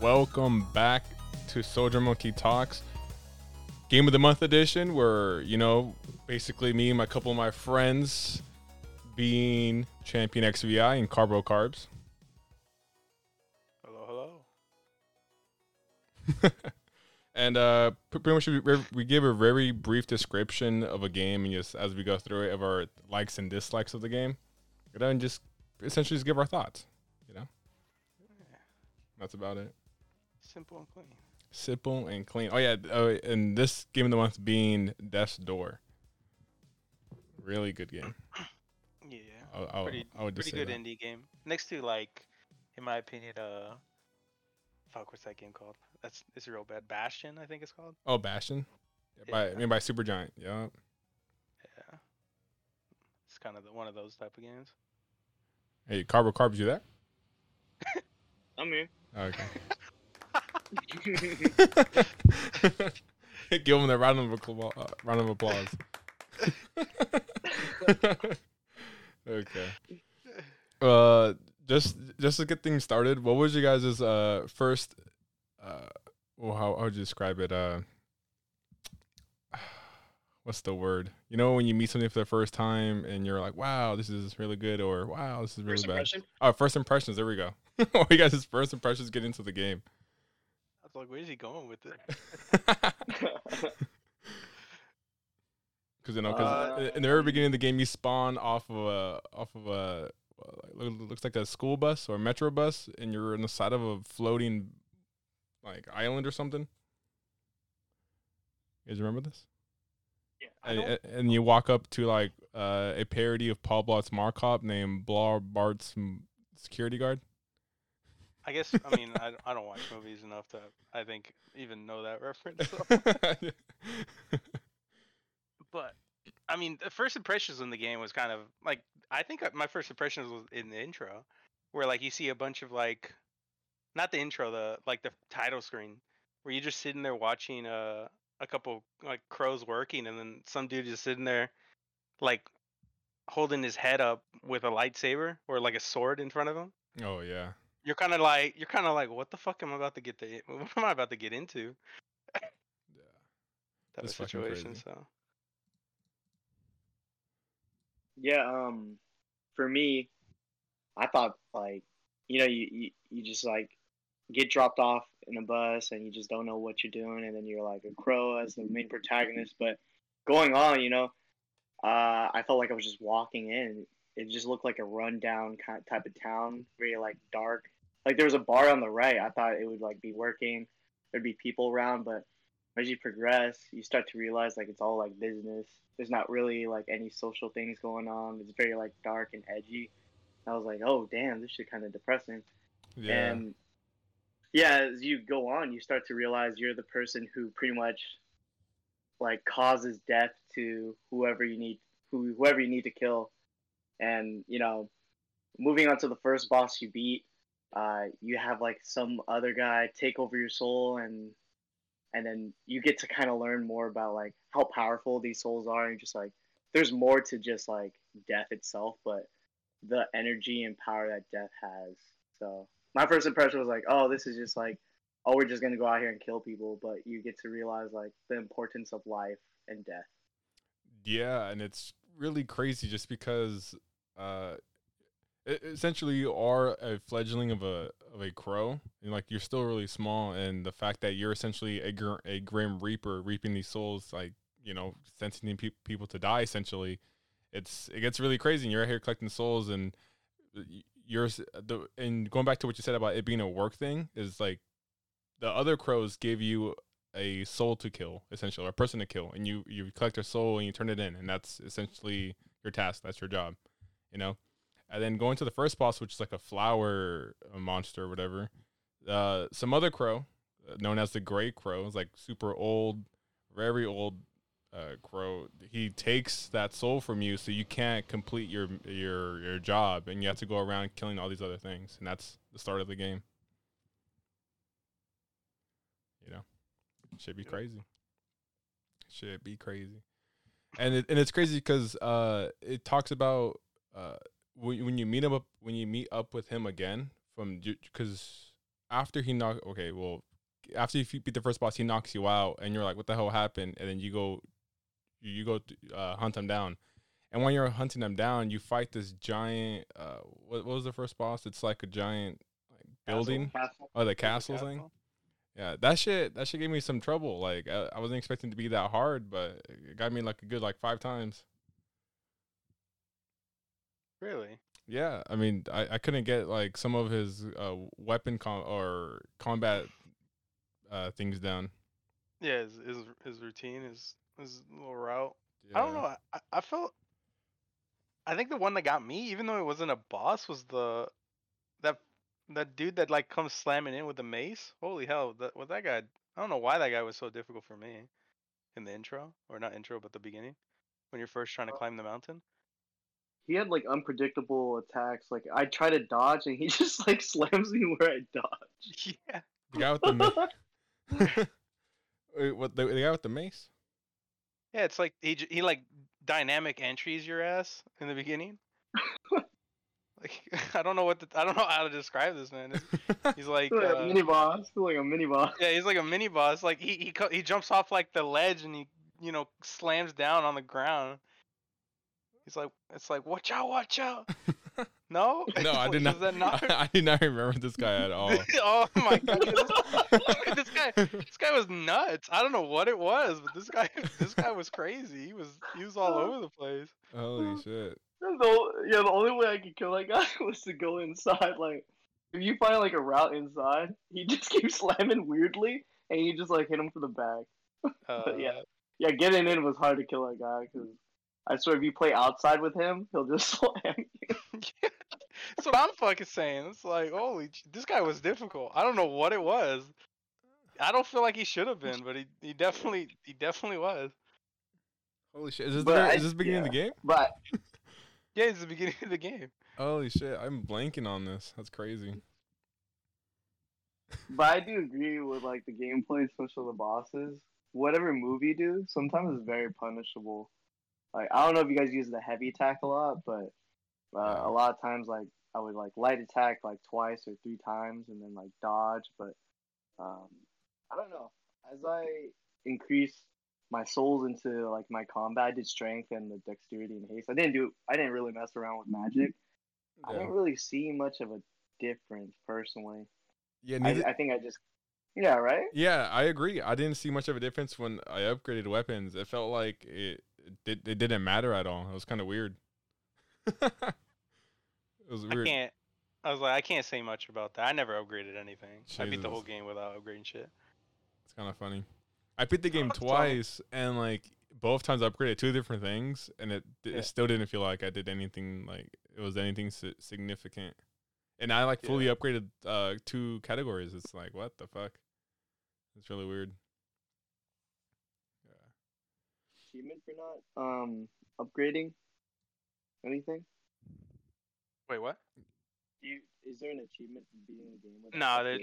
welcome back to Soldier Monkey Talks, Game of the Month edition, where you know basically me and my couple of my friends being Champion XVI and Carbo Carbs. Hello, hello. and uh, pretty much we, we give a very brief description of a game, and just as we go through it, of our likes and dislikes of the game, and then just essentially just give our thoughts. You know, that's about it. Simple and clean. Simple and clean. Oh yeah, oh, and this game of the month being Death's Door. Really good game. Yeah, I, I, pretty, I would pretty good that. indie game. Next to like, in my opinion, uh, fuck, what's that game called? That's it's real bad. Bastion, I think it's called. Oh, Bastion. Yeah. By I mean by Supergiant. Yeah. Yeah. It's kind of the, one of those type of games. Hey, Carbo Carbs, you there? I'm here. Okay. Give him a round of applause. Uh, round of applause. okay. Uh, just just to get things started, what was you guys' uh first uh well how how would you describe it? Uh what's the word? You know when you meet something for the first time and you're like, Wow, this is really good or wow, this is really first bad. Impression? Oh, first impressions, there we go. what you guys' first impressions get into the game? I was like, where is he going with it? Because you know, because uh, in the very beginning of the game, you spawn off of a off of a looks like a school bus or a metro bus, and you're on the side of a floating like island or something. You guys remember this? Yeah. And, and, you walk up to like uh, a parody of Paul Blart's Mall Cop named Blar Bart's security guard. I guess I mean I, I don't watch movies enough to I think even know that reference. So. but I mean, the first impressions in the game was kind of like I think my first impressions was in the intro, where like you see a bunch of like, not the intro, the like the title screen, where you're just sitting there watching a uh, a couple like crows working, and then some dude just sitting there, like holding his head up with a lightsaber or like a sword in front of him. Oh yeah. You're kind of like you're kind of like what the fuck am I about to get the what am I about to get into? yeah. That was situation. So. Yeah, um, for me, I thought like, you know, you, you, you just like get dropped off in a bus and you just don't know what you're doing, and then you're like a crow as the main protagonist. But going on, you know, uh, I felt like I was just walking in. It just looked like a rundown kind of type of town, very like dark. Like there was a bar on the right. I thought it would like be working. There'd be people around, but as you progress, you start to realize like it's all like business. There's not really like any social things going on. It's very like dark and edgy. I was like, oh damn, this shit kind of depressing. Yeah. And yeah, as you go on, you start to realize you're the person who pretty much like causes death to whoever you need, who whoever you need to kill. And you know, moving on to the first boss you beat, uh, you have like some other guy take over your soul and and then you get to kind of learn more about like how powerful these souls are and just like there's more to just like death itself but the energy and power that death has. So my first impression was like oh this is just like oh we're just gonna go out here and kill people but you get to realize like the importance of life and death. Yeah and it's really crazy just because uh essentially you are a fledgling of a of a crow and like you're still really small and the fact that you're essentially a, gr- a grim reaper reaping these souls like you know sentencing pe- people to die essentially it's it gets really crazy and you're out here collecting souls and you're the and going back to what you said about it being a work thing is like the other crows give you a soul to kill essentially or a person to kill and you you collect their soul and you turn it in and that's essentially your task that's your job you know and then going to the first boss, which is like a flower monster or whatever. Uh, some other crow, uh, known as the Gray Crow, is like super old, very old uh, crow. He takes that soul from you, so you can't complete your your your job, and you have to go around killing all these other things, and that's the start of the game. You know, should be crazy. Should be crazy, and it, and it's crazy because uh, it talks about uh when you meet up when you meet up with him again from because after he knock okay, well, after you beat the first boss, he knocks you out, and you're like, "What the hell happened?" And then you go, you, go uh, hunt him down, and when you're hunting him down, you fight this giant. Uh, what, what was the first boss? It's like a giant like building. Castle. Oh, the castle thing. Yeah, that shit. That shit gave me some trouble. Like I, I wasn't expecting to be that hard, but it got me like a good like five times. Really? Yeah, I mean, I, I couldn't get like some of his uh, weapon com- or combat uh, things down. Yeah, his his, his routine, his his little route. I don't know. I, I felt. I think the one that got me, even though it wasn't a boss, was the that that dude that like comes slamming in with the mace. Holy hell! That what that guy. I don't know why that guy was so difficult for me in the intro, or not intro, but the beginning when you're first trying to climb the mountain. He had like unpredictable attacks. Like I try to dodge and he just like slams me where I dodge. Yeah. The guy with the ma- what the, the guy with the mace? Yeah, it's like he he like dynamic entries your ass in the beginning. like I don't know what to, I don't know how to describe this man. It's- he's like like uh, a mini boss. Like a mini boss. Yeah, he's like a mini boss. Like he he he jumps off like the ledge and he you know slams down on the ground. He's like it's like watch out, watch out. No, no, I did not. Not? I, did not remember this guy at all. oh my god, this, this guy this guy was nuts. I don't know what it was, but this guy this guy was crazy. He was he was all over the place. Holy shit! The, yeah, the only way I could kill that guy was to go inside. Like, if you find like a route inside, he just keeps slamming weirdly, and you just like hit him for the back. Uh, But yeah, yeah, getting in was hard to kill that guy because I swear if you play outside with him, he'll just slam you. That's what I'm fucking saying. It's like, holy, this guy was difficult. I don't know what it was. I don't feel like he should have been, but he, he definitely he definitely was. Holy shit! Is this the, I- is this the beginning of the game? But Yeah, it's the beginning of the game. Holy shit! I'm blanking on this. That's crazy. but I do agree with like the gameplay, especially the bosses. Whatever move you do, sometimes it's very punishable. Like I don't know if you guys use the heavy attack a lot, but uh, a lot of times like I would like light attack like twice or three times and then like dodge. But um, I don't know. As I increase my souls into like my combat, I did strength and the dexterity and haste. I didn't do. I didn't really mess around with magic. I Yeah, didn't really see much of a difference personally. yeah, I, I think I just. Yeah. Right. yeah. I agree. I didn't see much of a difference when I upgraded weapons. It felt like it it, it didn't matter at all. It was kind of weird. it was weird. I can't. I was like, I can't say much about that. I never upgraded anything. I beat the whole game without upgrading shit. It's kind of funny. I beat the game twice, and like both times I upgraded two different things, and it it Yeah. still didn't feel like I did anything like it was anything significant. And I like fully Yeah. upgraded uh two categories. It's like what the fuck? It's really weird. Yeah. Achievement for not um upgrading anything. Wait, what? Do you, is there an achievement for beating the game? without Nah, there-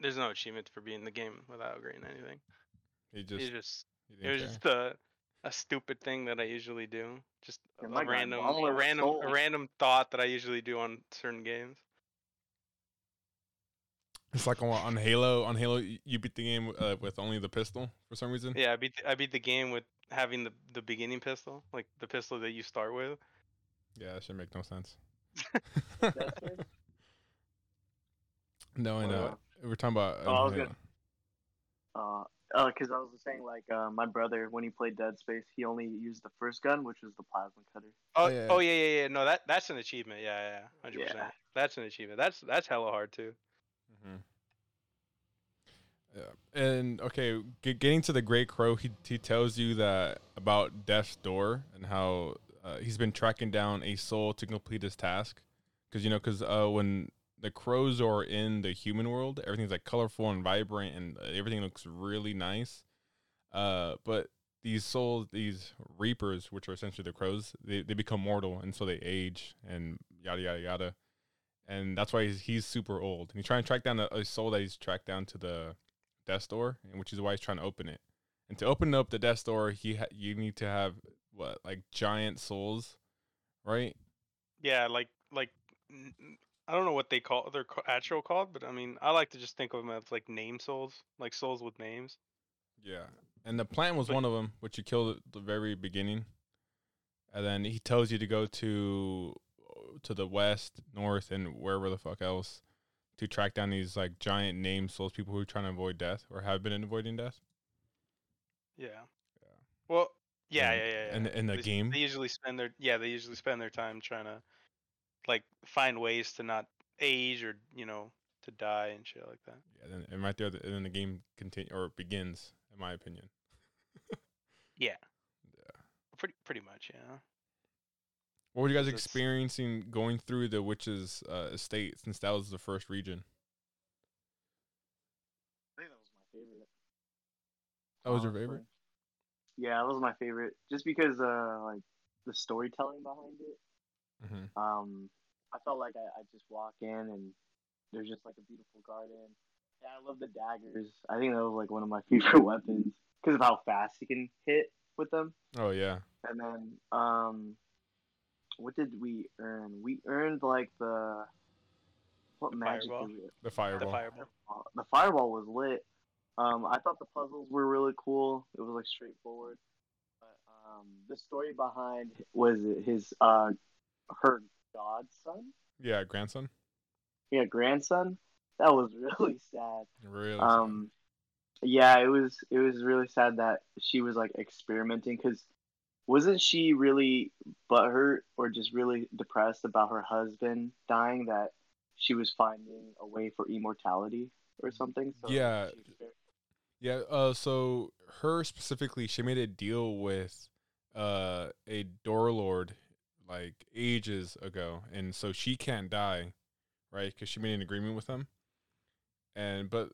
There's no achievement for being in the game without upgrading anything. He It just, just he it was care. just a a stupid thing that I usually do. Just Yeah, a my God, random a was random a random thought that I usually do on certain games. It's like on, on Halo. On Halo, you beat the game uh, with only the pistol for some reason. Yeah, I beat the, I beat the game with having the the beginning pistol, like the pistol that you start with. Yeah, that should make no sense. No, I know. about- We're talking about. Oh, I was um, gonna- Uh, uh, because I was saying, like, uh, my brother when he played Dead Space, he only used the first gun, which was the plasma cutter. Oh, Oh, yeah. oh yeah, yeah, yeah. No, that that's an achievement. Yeah, yeah, hundred Yeah. percent. That's an achievement. That's that's hella hard too. hmm Yeah, and okay, g- getting to the Great Crow, he he tells you that about Death's Door and how uh, he's been tracking down a soul to complete his task, because you know, because uh, when the crows are in the human world, everything's like colorful and vibrant, and uh, everything looks really nice. Uh, but these souls, these reapers, which are essentially the crows, they, they become mortal, and so they age and yada yada yada, and that's why he's, he's super old. And he's trying to track down a, a soul that he's tracked down to the death door, and which is why he's trying to open it. And to open up the death door, he ha- you need to have what like giant souls, right? Yeah, like like I don't know what they call their actual called, but I mean, I like to just think of them as like name souls, like souls with names. Yeah, and the plant was But- one of them, which you killed at the very beginning, and then he tells you to go to to the west, north, and wherever the fuck else to track down these like giant name souls, people who are trying to avoid death or have been in avoiding death. Yeah. Yeah. Well, yeah, And- yeah, yeah. yeah. in the- in the They game? they usually spend their yeah, they usually spend their time trying to like find ways to not age or you know to die and shit like that. Yeah, then, and right there, the, and then the game continue or begins, in my opinion. Yeah. Yeah. Pretty pretty much, yeah. What were you guys That's- experiencing going through the witch's uh, estate since that was the first region? I think that was my favorite. That was your favorite? Yeah, that was my favorite. Just because uh like the storytelling behind it. Mm-hmm. Um, I felt like I, I just walk in and there's just like a beautiful garden. Yeah, I love the daggers. I think that was like one of my favorite weapons because of how fast you can hit with them. Oh yeah, And then, um, what did we earn? We earned like the what The magic fireball. is it? the fireball. The fireball. The fireball was lit. Um, I thought the puzzles were really cool. It was like straightforward. But um, the story behind was it his uh her godson, Yeah, grandson. yeah, grandson. That was really sad. Really. sad. Um, yeah, it was it was really sad that she was like experimenting because wasn't she really butthurt or just really depressed about her husband dying that she was finding a way for immortality or something? So Yeah. Yeah, uh so her specifically, she made a deal with uh a door lord like ages ago and so she can't die, right? Cuz she made an agreement with him. And but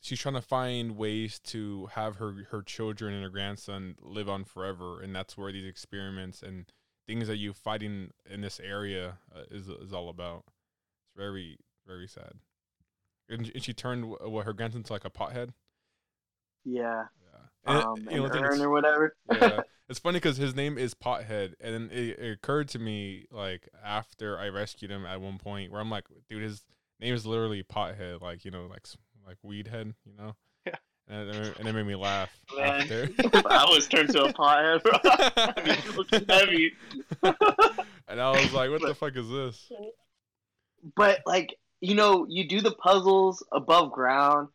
she's trying to find ways to have her her children and her grandson live on forever and that's where these experiments and things that you fighting in this area uh, is is all about. It's very very sad. And, and she turned wh- what her grandson to like a pothead. yeah, Yeah. Um, you and know, the thing or whatever. yeah. It's funny because his name is Pothead, and it, it occurred to me like after I rescued him at one point where I'm like, dude, his name is literally Pothead, like you know, like like weed head, you know. Yeah. And it, and it made me laugh Man, after. I was turned to a pothead. Bro. I mean, it looks heavy. and I was like, what the fuck is this? but like you know you do the puzzles above ground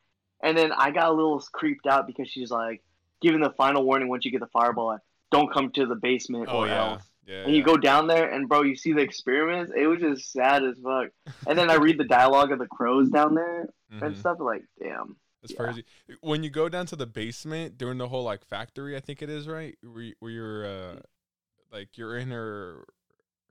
and then i got a little creeped out because she's like giving the final warning once you get the fireball like, don't come to the basement Oh or yeah, else yeah. and you go down there and bro you see the experiments it was just sad as fuck and then i read the dialogue of the crows down there and Mhm. stuff like damn It's Yeah. crazy. When you go down to the basement during the whole like factory, I think it is right, where, you- where you're uh, like you're in her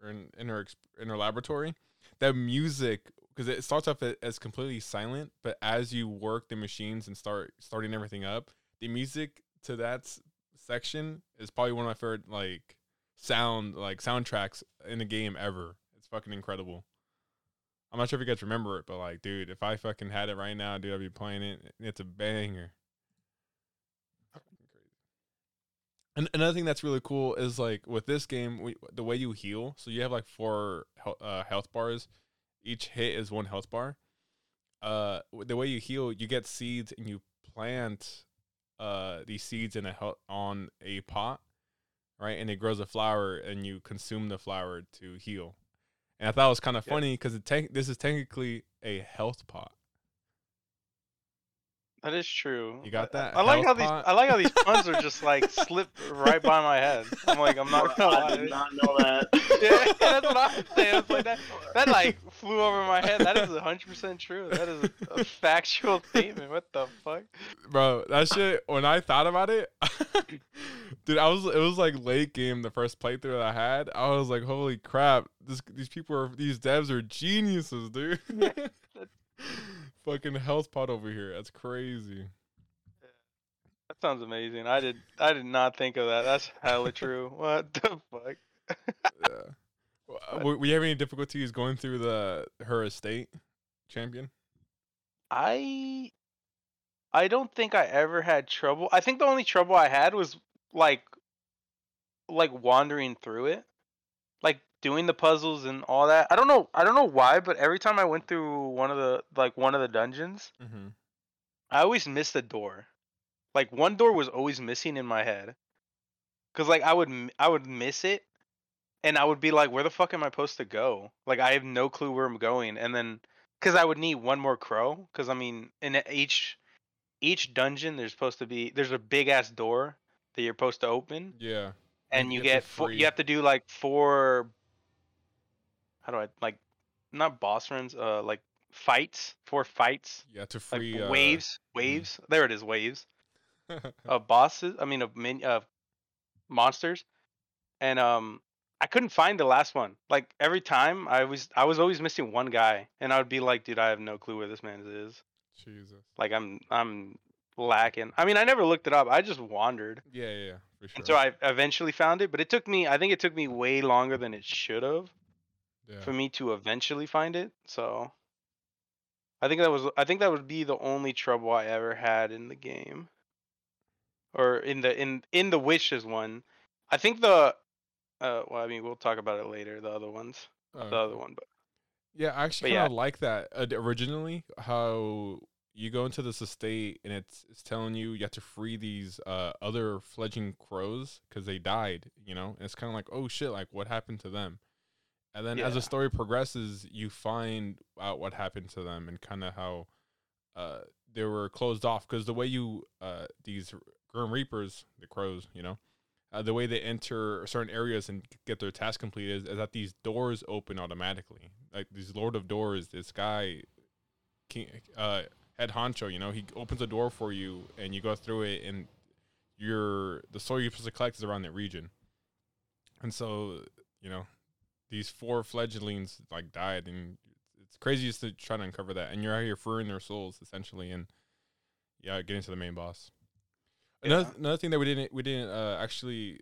in, in her in her laboratory. That music because it starts off as completely silent, but as you work the machines and start starting everything up, the music to that section is probably one of my favorite like sound like soundtracks in the game ever. It's fucking incredible. I'm not sure if you guys remember it, but like, dude, if I fucking had it right now, dude, I'd be playing it. It's a banger. And another thing that's really cool is like with this game, we, the way you heal. So you have like four uh, health bars. Each hit is one health bar. Uh, the way you heal, you get seeds and you plant uh these seeds in a on a pot, right? And it grows a flower, and you consume the flower to heal. And I thought it was kind of Yeah. funny because this is technically a health pot. That is true. You got that? I, like Health how these? I like how these puns are just like slipped right by my head. I'm like, I'm not gonna i lie. did not know that yeah, that's what I'm saying. It's like that. That like flew over my head. That is 100 percent true. That is a, a factual statement. What the fuck? Bro, that shit. When I thought about it, dude, I was. It was like late game. The first playthrough that I had, I was like, holy crap! This these people are these devs are geniuses, dude. Fucking health pot over here. That's crazy. That sounds amazing. I did I did not think of that. That's hella true. What the fuck? Yeah. W- We have any difficulties going through the her estate, champion? I I don't think I ever had trouble. I think the only trouble I had was like like wandering through it. Like doing the puzzles and all that. I don't know. I don't know why, but every time I went through one of the like one of the dungeons, Mm-hmm. I always missed a door. Like one door was always missing in my head. Cause like I would I would miss it, and I would be like, where the fuck am I supposed to go? Like I have no clue where I'm going, and then because I would need one more crow. Cause I mean, in each each dungeon, there's supposed to be there's a big ass door that you're supposed to open, Yeah. and you you, get four, you have to do like four. How do I like? Not boss runs. Uh, like fights. for fights. Yeah, to Like free uh, waves. Waves. There it is. Waves of bosses. I mean, of min of monsters, and um, I couldn't find the last one. Like every time, I was I was always missing one guy, and I would be like, dude, I have no clue where this man is. Jesus. Like I'm I'm lacking. I mean, I never looked it up. I just wandered, Yeah, yeah, yeah, for sure. and so I eventually found it. But it took me. I think it took me way longer than it should have yeah. for me to eventually find it. So. I think that was I think that would be the only trouble I ever had in the game. Or in the in in the wishes one. I think the uh well I mean we'll talk about it later, the other ones. Oh, The other one, but Yeah, I actually kind yeah. like that uh, originally. How you go into this estate and it's it's telling you you have to free these uh, other fledging crows because they died. You know, and it's kind of like oh shit, like what happened to them? And then as the story progresses, you find out what happened to them and kind of how uh, they were closed off because the way you uh, these Grim Reapers, the crows, you know. Uh, the way they enter certain areas and get their task completed is, is that these doors open automatically. Like these Lord of Doors, this guy, King, uh, head honcho, you know, he opens a door for you and you go through it, and your the soil you're supposed to collect is around that region. And so, you know, these four fledglings like died, and it's crazy just to try to uncover that. And you're out here freeing their souls essentially, and yeah, getting to the main boss. Another Yeah. another thing that we didn't we didn't uh, actually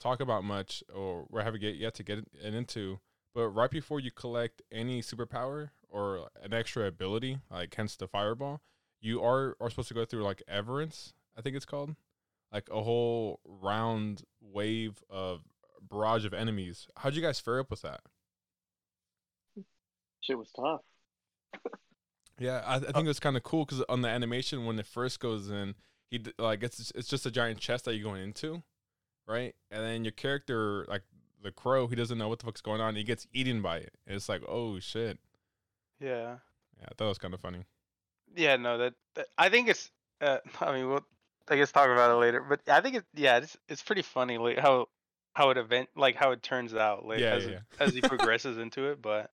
talk about much, or we haven't get yet to get it into, but right before you collect any superpower or an extra ability, like hence the fireball, you are are supposed to go through like Everence, I think it's called, like a whole round wave of barrage of enemies. How'd you guys fare up with that? Shit was tough. Yeah, I, I think it was kind of cool because on the animation when it first goes in, he like it's it's just a giant chest that you're going into, right? And then your character, like the crow, he doesn't know what the fuck's going on. He gets eaten by it. And it's like, oh shit. yeah. Yeah, I thought that was kind of funny. Yeah, no, that, that I think it's uh I mean we'll I guess talk about it later. But I think it yeah, it's it's pretty funny like how how it event like how it turns out like Yeah, as yeah, it- as he progresses into it, but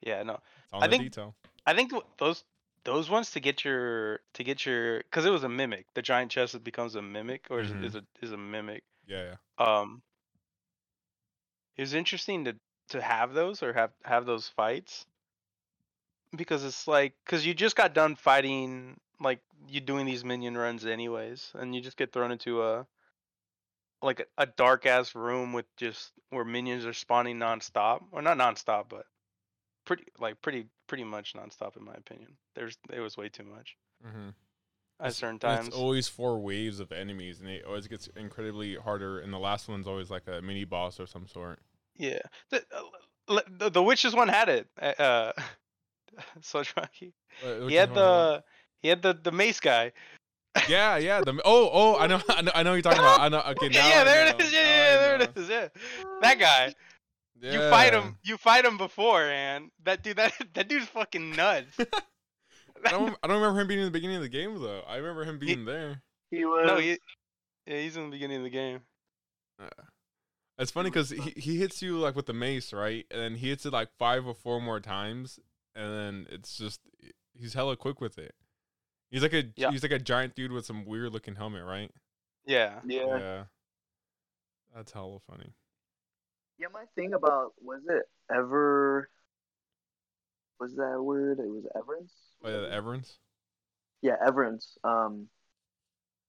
yeah, no. I the think- detail. I think those those ones to get your to get your because it was a mimic. The giant chest becomes a mimic or is, Mhm. is a is a mimic. Yeah, yeah. Um, it was interesting to to have those or have have those fights because it's like because you just got done fighting like you doing these minion runs anyways, and you just get thrown into a like a, a dark ass room with just where minions are spawning nonstop or not nonstop, but pretty like pretty pretty much nonstop in my opinion. There's it was way too much Mm-hmm. at certain times. It's always four waves of enemies, and it always gets incredibly harder. And the last one's always like a mini boss or some sort. Yeah, the, uh, the the witches one had it. uh, so Rocky. Uh, He had one the he had the the mace guy. Yeah, yeah. The oh, oh, I know, I know, I know. You're talking about. I know. Okay, now yeah, there know. it is. Yeah, Now yeah, there it is. Yeah, that guy. You fight him. You fight him before, and that dude. That that dude's fucking nuts. I don't, I don't remember him being in the beginning of the game though. I remember him being there. He was. no, he, yeah, he's in the beginning of the game. Uh, it's funny because he, he hits you like with the mace, right? And then he hits it like five or four more times, and then it's just he's hella quick with it. He's like a Yeah. he's like a giant dude with some weird looking helmet, right? Yeah. yeah. That's hella funny. Yeah, my thing about was it ever was that word? It was Everence. Oh yeah, the Everence. Yeah, Everence. Um,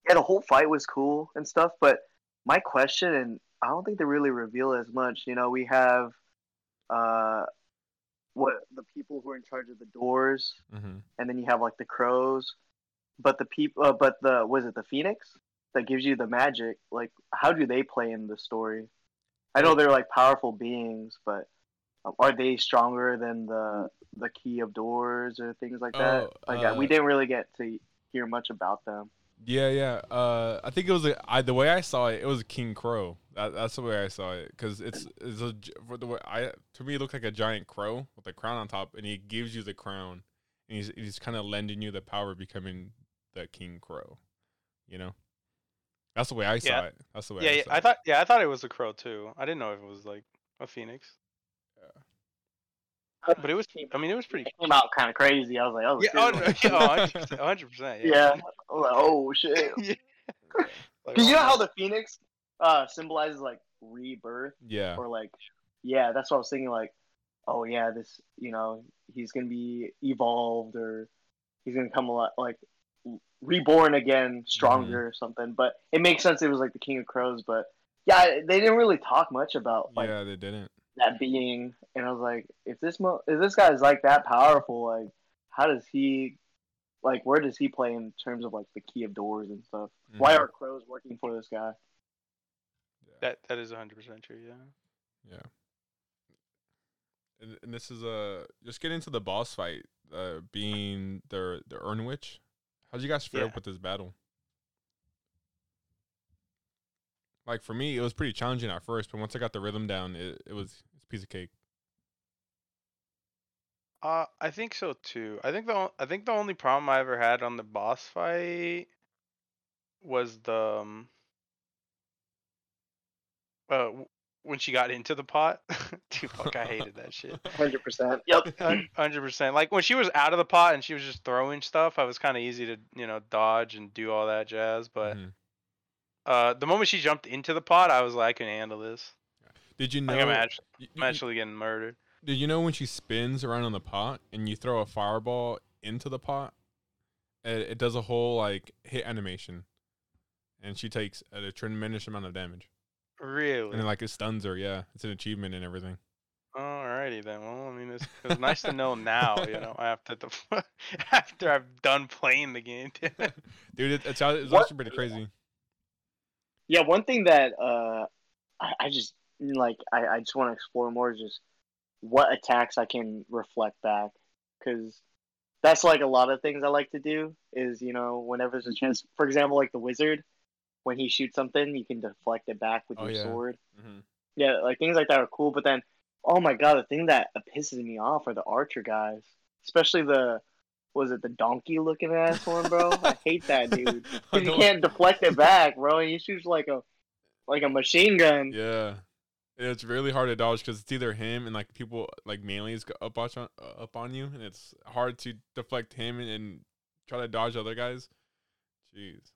yeah, the whole fight was cool and stuff, but my question, and I don't think they really reveal as much. You know, we have uh, what the people who are in charge of the doors, Mm-hmm. and then you have like the crows, but the people, uh, but the was it the phoenix that gives you the magic? Like, how do they play in the story? I know they're like powerful beings, but um, are they stronger than the the key of doors or things like that? Oh, like uh, we didn't really get to hear much about them. Yeah, yeah. Uh, I think it was a, I, the way I saw it. It was King Crow. That, that's the way I saw it because it's it's a for the way I to me it looked like a giant crow with a crown on top, and he gives you the crown, and he's he's kind of lending you the power of becoming the King Crow. You know, that's the way I saw Yeah. it. That's the way. Yeah, I, yeah, saw I thought yeah, I thought it was a crow too. I didn't know if it was like a phoenix, Yeah. but it was. I mean, it was pretty. It came out kind of crazy. I was like, oh, Yeah, shit. oh, no, yeah, 100 percent. yeah. I was like, oh shit. Like, Because you oh know how the phoenix uh symbolizes like rebirth Yeah, or like yeah, that's what I was thinking. Like, oh yeah, this you know he's gonna be evolved or he's gonna come a lot like reborn again, stronger or something. But it makes sense. It was like the King of Crows, but yeah, they didn't really talk much about like yeah, they didn't. that being. And I was like, if this mo- if this guy's like that powerful, like how does he like where does he play in terms of like the key of doors and stuff? Why Mhm. are crows working for this guy? That that is 100 percent true. Yeah. Yeah. And, and this is a just get into the boss fight, uh, being the the Urn Witch. How'd you guys fare Yeah. up with this battle? Like for me, it was pretty challenging at first, but once I got the rhythm down, it, it was it's a piece of cake. Uh, I think so too. I think the I think the only problem I ever had on the boss fight was the um, uh when she got into the pot. Dude, fuck, I hated that shit. Hundred percent. Yep. Hundred percent. Like when she was out of the pot and she was just throwing stuff, I was kind of easy to you know dodge and do all that jazz. But Mhm. uh, the moment she jumped into the pot, I was like, I can handle this. Did you know? Like I'm, act- y- I'm actually getting murdered. did you know when she spins around on the pot and you throw a fireball into the pot, it, it does a whole like hit animation, and she takes a tremendous amount of damage. Really? And then like it stuns her, yeah. It's an achievement and everything. Alrighty then. Well, I mean, it's, it's nice to know now. You know, after the after I've done playing the game. Dude, it, it's, it's What- actually pretty crazy. Yeah, one thing that uh, I, I just like, I, I just want to explore more is just what attacks I can reflect back, because that's like a lot of things I like to do. Is you know, whenever there's a chance, for example, like the wizard, when he shoots something, you can deflect it back with Oh, your yeah. sword. hmm Yeah, like things like that are cool. But then, oh my god, the thing that pisses me off are the archer guys, especially the. Was it the donkey looking ass one, bro? I hate that dude. you can't deflect it back, bro. He shoots like a like a machine gun. Yeah. It's really hard to dodge because it's either him and like people like melees go up on uh, up on you, and it's hard to deflect him and, and try to dodge other guys. Jeez,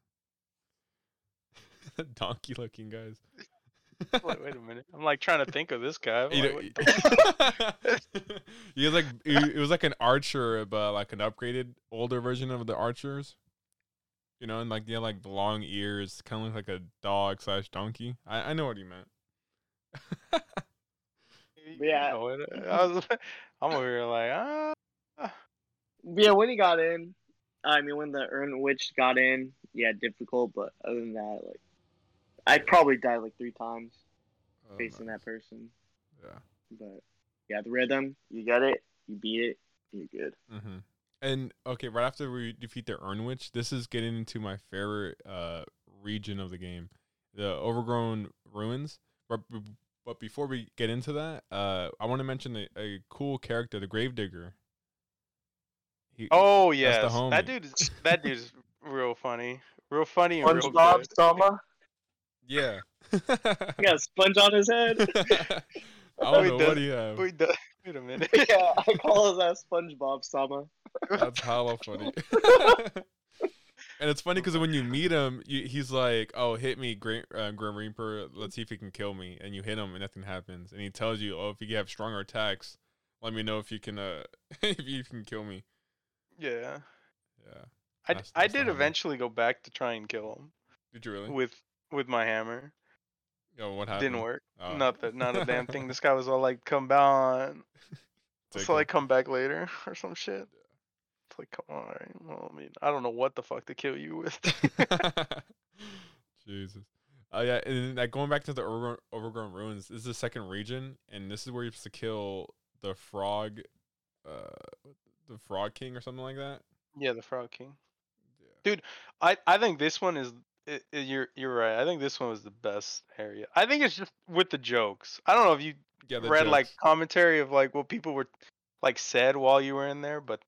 donkey looking guys. wait, wait a minute. I'm like trying to think of this guy. I'm You like, know, he was like it was like an archer, but like an upgraded older version of the archers. You know, and like yeah, like the long ears, kind of look like a dog slash donkey. I I know what he meant. you Yeah. know. I was, I'm over here like, ah. Yeah, when he got in, I mean, when the Urn Witch got in, yeah, difficult. But other than that, like, I probably died like three times Oh, facing nice. that person. Yeah. But yeah, the rhythm, you get it, you beat it, you're good. Mm-hmm. And okay, right after we defeat the Urn Witch, this is getting into my favorite uh, region of the game, the Overgrown Ruins. But but before we get into that, uh, I want to mention a, a cool character, the Gravedigger. He, Oh That's yes, that dude is that dude is real funny, real funny and real SpongeBob good. Summer, yeah. he got a sponge on his head. I don't Wait, know does- what he have. Wait, the- wait a minute. yeah, I call his ass SpongeBob Summer. That's hella funny. and it's funny because when you meet him, you, he's like, "Oh, hit me, Grim, uh, Grim Reaper. Let's see if he can kill me." And you hit him, and nothing happens. And he tells you, "Oh, if you have stronger attacks, let me know if you can, uh, if you can kill me." yeah, Yeah. I, That's- I that's the did eventually go back to try and kill him Did you really? with with my hammer. oh, what happened? Didn't work. Oh. Not that, not a damn thing. This guy was all like, "Come on," Take so like come back later or some shit. It's like, come on, alright. Well, I mean, I don't know what the fuck to kill you with. Jesus. Uh, yeah, and then, like going back to the overgrown, overgrown ruins, this is the second region, and this is where you're supposed to kill the frog, uh, the frog king or something like that. Yeah, the Frog King. Yeah. I I think this one is. I i- you're you're right. I think this one was the best area. I think it's just with the jokes. I don't know if you Yeah, the read like commentary of like what people were like said while you were in there, but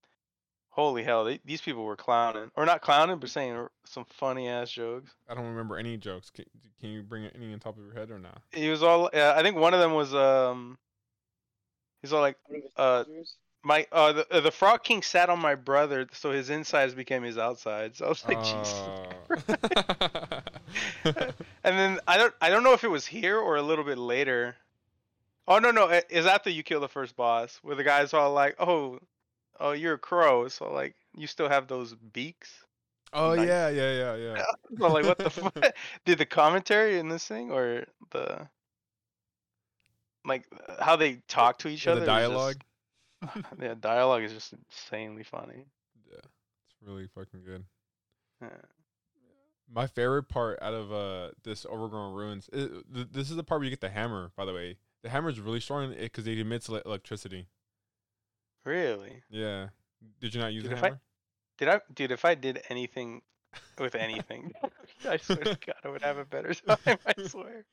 holy hell, they, these people were clowning or not clowning, but saying some funny ass jokes. I don't remember any jokes. Can, can you bring any on top of your head or not? He was all. Uh, I think one of them was um. He's all like, Uh, my uh the, uh, the Frog King sat on my brother, so his insides became his outsides. I was like, Jesus. Uh, And then I don't I don't know if it was here or a little bit later. Oh no no, it- it's after you kill the first boss, where the guys all like, oh, oh you're a crow, so like you still have those beaks. oh Nice. yeah, yeah, yeah, yeah. So like what the fuck? Did the commentary in this thing or the like how they talk to each Yeah, other? the is dialogue. yeah, dialogue is just insanely funny. Yeah, it's really fucking good. Yeah. My favorite part out of uh this overgrown ruins. i th- this is the part where you get the hammer. By the way, the hammer is really strong because it emits ele- electricity. Really? Yeah. Did you not use Dude, the if I- hammer? Did I, dude? If I did anything with anything, I swear to God, I would have a better time. I swear.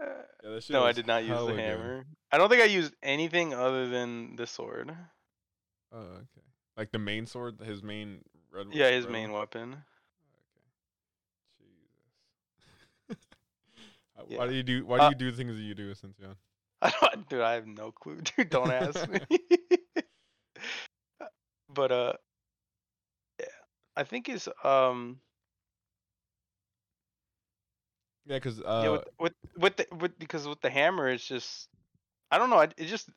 Uh, Yeah, no, I did not use the good. hammer. I don't think I used anything other than the sword. Oh, okay. Like the main sword, his main red. Yeah, his red main one? weapon. Okay. Jesus. Uh, Yeah. Why do you do? Why Uh, do you do things that you do, Cynthia? I don't, dude. I have no clue, dude. Don't ask me. but uh, yeah, I think it's um, Yeah, because yeah, uh, with with with the with because with the hammer, it's just, I don't know. I, it just,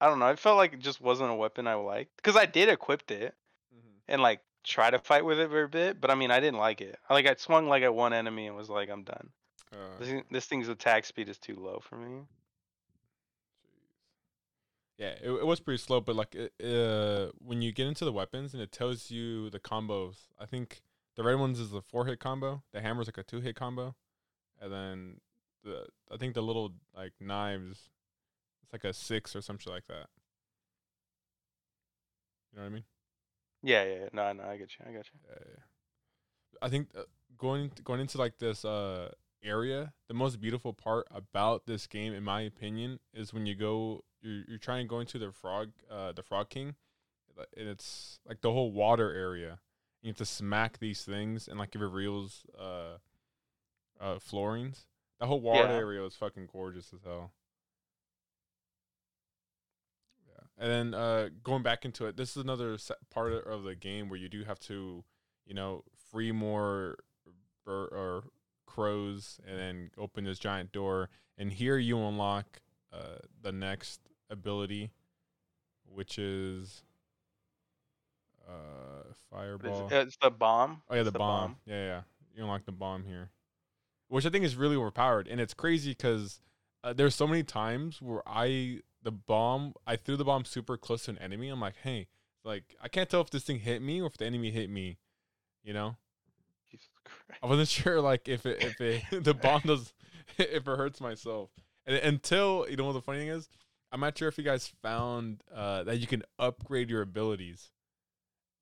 I don't know. I felt like it just wasn't a weapon I liked because I did equip it. mhm. and like try to fight with it for a bit, but I mean I didn't like it. I like I swung like at one enemy and was like I'm done. uh, This, this thing's attack speed is too low for me. Yeah, it, it was pretty slow, but like uh, when you get into the weapons and it tells you the combos, I think the red ones is a four hit combo, the hammer's like a two hit combo, and then the I think the little like knives, it's like a six or some shit like that. You know what I mean? Yeah, yeah, yeah. no, no, I get you, I get you. Yeah, yeah. I think uh, going going into like this uh area, the most beautiful part about this game, in my opinion, is when you go, you're you're trying to go into the frog, uh, the frog king, and it's like the whole water area. You have to smack these things, and like give it reveals uh, uh, floorings. The whole water Yeah. area is fucking gorgeous as hell. Yeah, and then uh, going back into it, this is another part of- the game where you do have to, you know, free more bir- or crows, and then open this giant door. And here you unlock uh, the next ability, which is uh, fireball. it? Uh, It's the bomb. Oh yeah, It's the, bomb. Yeah, yeah. You unlock the bomb here, which I think is really overpowered, and it's crazy because uh, there's so many times where I the bomb I threw the bomb super close to an enemy. I'm like, hey, like I can't tell if this thing hit me or if the enemy hit me. You know, Jesus Christ. I wasn't sure like if it if it the bomb does if it hurts myself. And until you know what the funny thing is, I'm not sure if you guys found uh, that you can upgrade your abilities.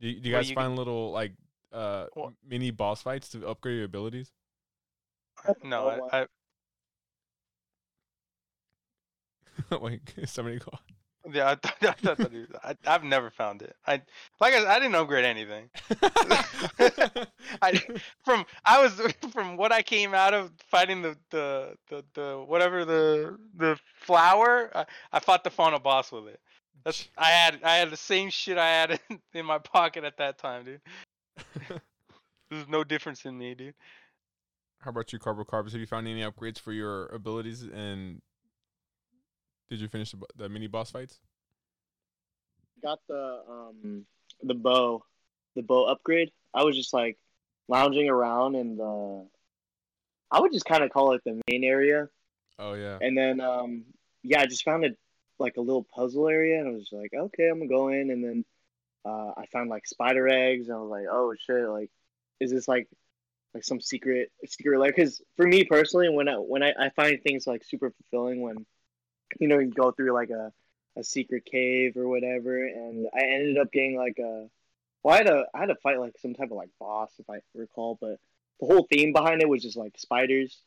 Do you, do you Well, guys you find little like uh Well- mini boss fights to upgrade your abilities? No, Oh, wow. I, I Wait, somebody go. yeah, I, thought- I, thought that you- I, I've never found it. I like I, I didn't upgrade anything. I from I was from what I came out of fighting the the the, the whatever the the flower. I, I fought the final boss with it. That's I had I had the same shit I had in, in my pocket at that time, dude. There's no difference in me, dude. How about you, Carbo Carbs? Have you found any upgrades for your abilities? And did you finish the, the mini boss fights? got the um the bow, the bow upgrade. I was just like lounging around in the. I would just kind of call it the main area, Oh yeah. and then um yeah, I just found it like a little puzzle area, and I was just like, okay, I'm gonna go in, and then uh, I found like spider eggs, and I was like, oh shit, like, is this like like some secret secret layer. Because for me personally, when I when I, I find things like super fulfilling when you know you go through like a a secret cave or whatever, and I ended up getting like a well, I had to I had to fight like some type of like boss if I recall, but the whole theme behind it was just like spiders.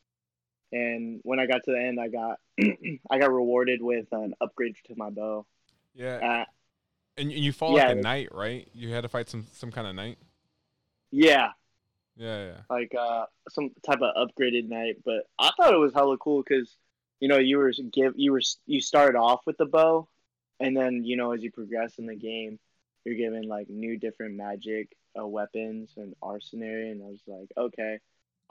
And when I got to the end, I got I got rewarded with an upgrade to my bow. Yeah. Uh, and you fought yeah. like a knight, right? You had to fight some some kind of knight. yeah, Yeah, yeah. like uh some type of upgraded knight. But I thought it was hella cool because you know you were give you were you started off with the bow, and then you know as you progress in the game, you're given like new different magic uh, weapons and arsenary, and I was like, okay,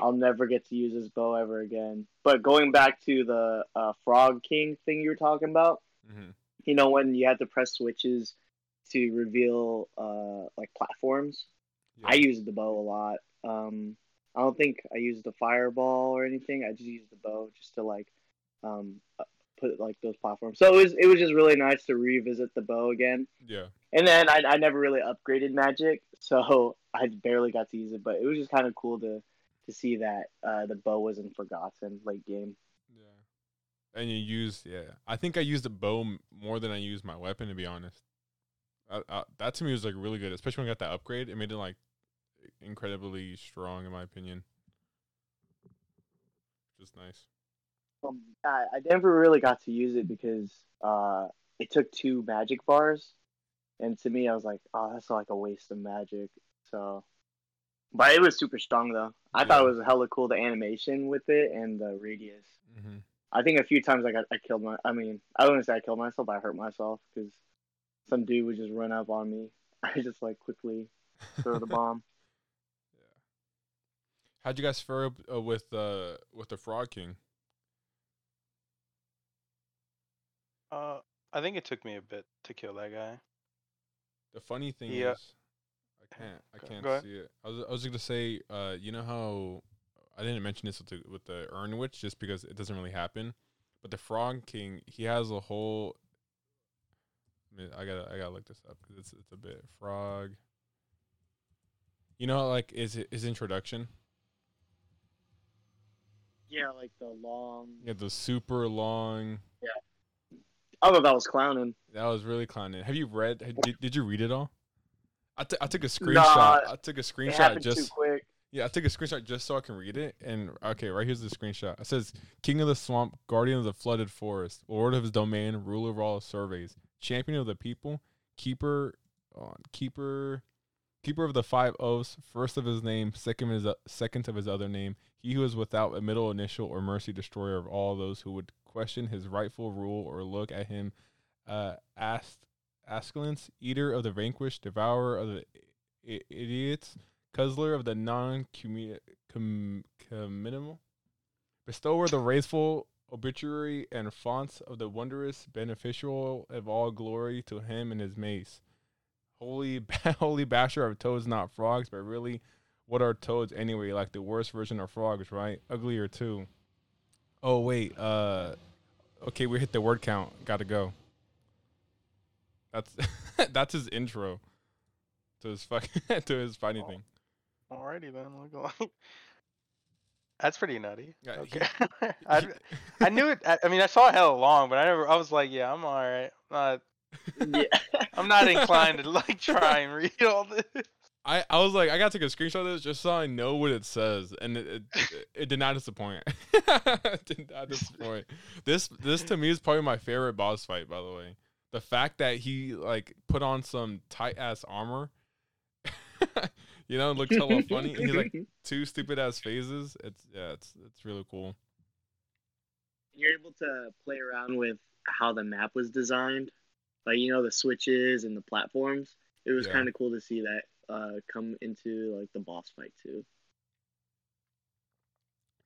I'll never get to use this bow ever again. But going back to the uh, Frog King thing you were talking about, hmm you know when you had to press switches to reveal uh like platforms. Yeah. I used the bow a lot. Um, I don't think I used the fireball or anything. I just used the bow just to like um uh, put like those platforms. So it was it was just really nice to revisit the bow again. yeah. And then I, I never really upgraded magic, so I barely got to use it. But it was just kind of cool to to see that uh, the bow wasn't forgotten late game. Yeah. And you used yeah. I think I used the bow more than I used my weapon to be honest. I, I, that to me was like really good, especially when I got that upgrade. It made it like incredibly strong in my opinion. Just nice. Um, I, I never really got to use it because uh, it took two magic bars, and to me, I was like, oh, that's like a waste of magic. So, but it was super strong though. I thought it Yeah. was hella cool the animation with it and the radius. Mm-hmm. I think a few times I got I killed my. I mean, I wouldn't say I killed myself, but I hurt myself because some dude would just run up on me. I just like quickly throw the bomb. How'd you guys fare up uh, with uh with the Frog King? Uh, I think it took me a bit to kill that guy. The funny thing Yeah. is, I can't I can't go ahead. see it. I was I was gonna say, uh, you know how I didn't mention this with the, with the Urn Witch just because it doesn't really happen, but the Frog King he has a whole. I, mean, I gotta I gotta look this up because it's it's a bit frog. You know, like is his introduction? Yeah, like the long. Yeah, the super long. Yeah. I thought that was clowning. That was really clowning. Have you read? Did, did you read it all? I took I took a screenshot. Nah, I took a screenshot just quick. Yeah, I took a screenshot just so I can read it. And okay, right here's the screenshot. It says, "King of the swamp, guardian of the flooded forest, lord of his domain, ruler of all surveys, champion of the people, keeper, uh, keeper, keeper of the five oaths, first of his name, second of his second of his other name. He who is without a middle initial or mercy, destroyer of all those who would question his rightful rule or look at him, uh, ast, ascalance, eater of the vanquished, devourer of the I- idiots." Cuzzler of the non comminable, bestower of the wrathful obituary and fonts of the wondrous beneficial of all glory to him and his mace. Holy, holy basher of toads, not frogs, but really, what are toads anyway? Like the worst version of frogs, right? Uglier too. Oh wait, uh, okay, we hit the word count. Got to go. That's that's his intro to his fuck to his funny Oh. thing. Alrighty then, we'll go. That's pretty nutty. Yeah, he- okay. I, I knew it. I, I mean, I saw it hella long, but I never. I was like, yeah, I'm all right. I'm not. Yeah. I'm not inclined to like try and read all this. I, I was like, I gotta take a screenshot of this just so I know what it says, and it it, it, it did not disappoint. it did not disappoint. This this to me is probably my favorite boss fight. By the way, the fact that he like put on some tight ass armor, you know, looks hella funny. and he's like two stupid ass phases. It's yeah, it's it's really cool. you're able to play around with how the map was designed, like you know the switches and the platforms. It was Yeah. kind of cool to see that uh, come into like the boss fight too.